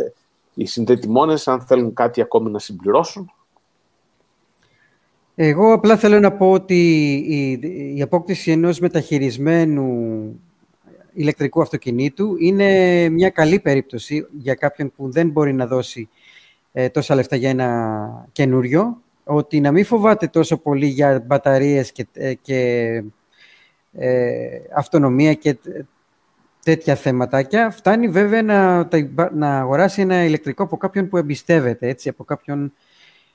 οι συνδετημόνες, αν θέλουν κάτι ακόμη να συμπληρώσουν. Εγώ απλά θέλω να πω ότι η, η απόκτηση ενός μεταχειρισμένου ηλεκτρικού αυτοκινήτου είναι μια καλή περίπτωση για κάποιον που δεν μπορεί να δώσει ε, τόσα λεφτά για ένα καινούριο, ότι να μην φοβάται τόσο πολύ για μπαταρίες και, ε, και ε, αυτονομία και τέτοια θεματάκια. Φτάνει βέβαια να, να αγοράσει ένα ηλεκτρικό από κάποιον που εμπιστεύεται, έτσι, από κάποιον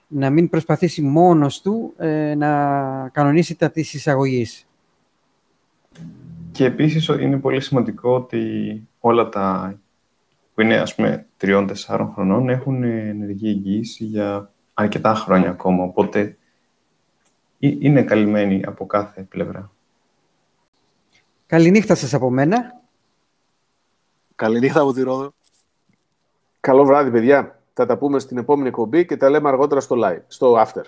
να μην προσπαθήσει μόνος του ε, να κανονίσει τα της εισαγωγής. Και επίσης είναι πολύ σημαντικό ότι όλα τα που είναι ας πούμε τριών-τεσσάρων χρονών έχουν ενεργή εγγύηση για αρκετά χρόνια ακόμα, οπότε είναι καλυμμένοι από κάθε πλευρά. Καληνύχτα σας από μένα. Καληνύχτα από τη Ρόδο. Καλό βράδυ, παιδιά. Θα τα πούμε στην επόμενη εκπομπή και τα λέμε αργότερα στο live, στο after.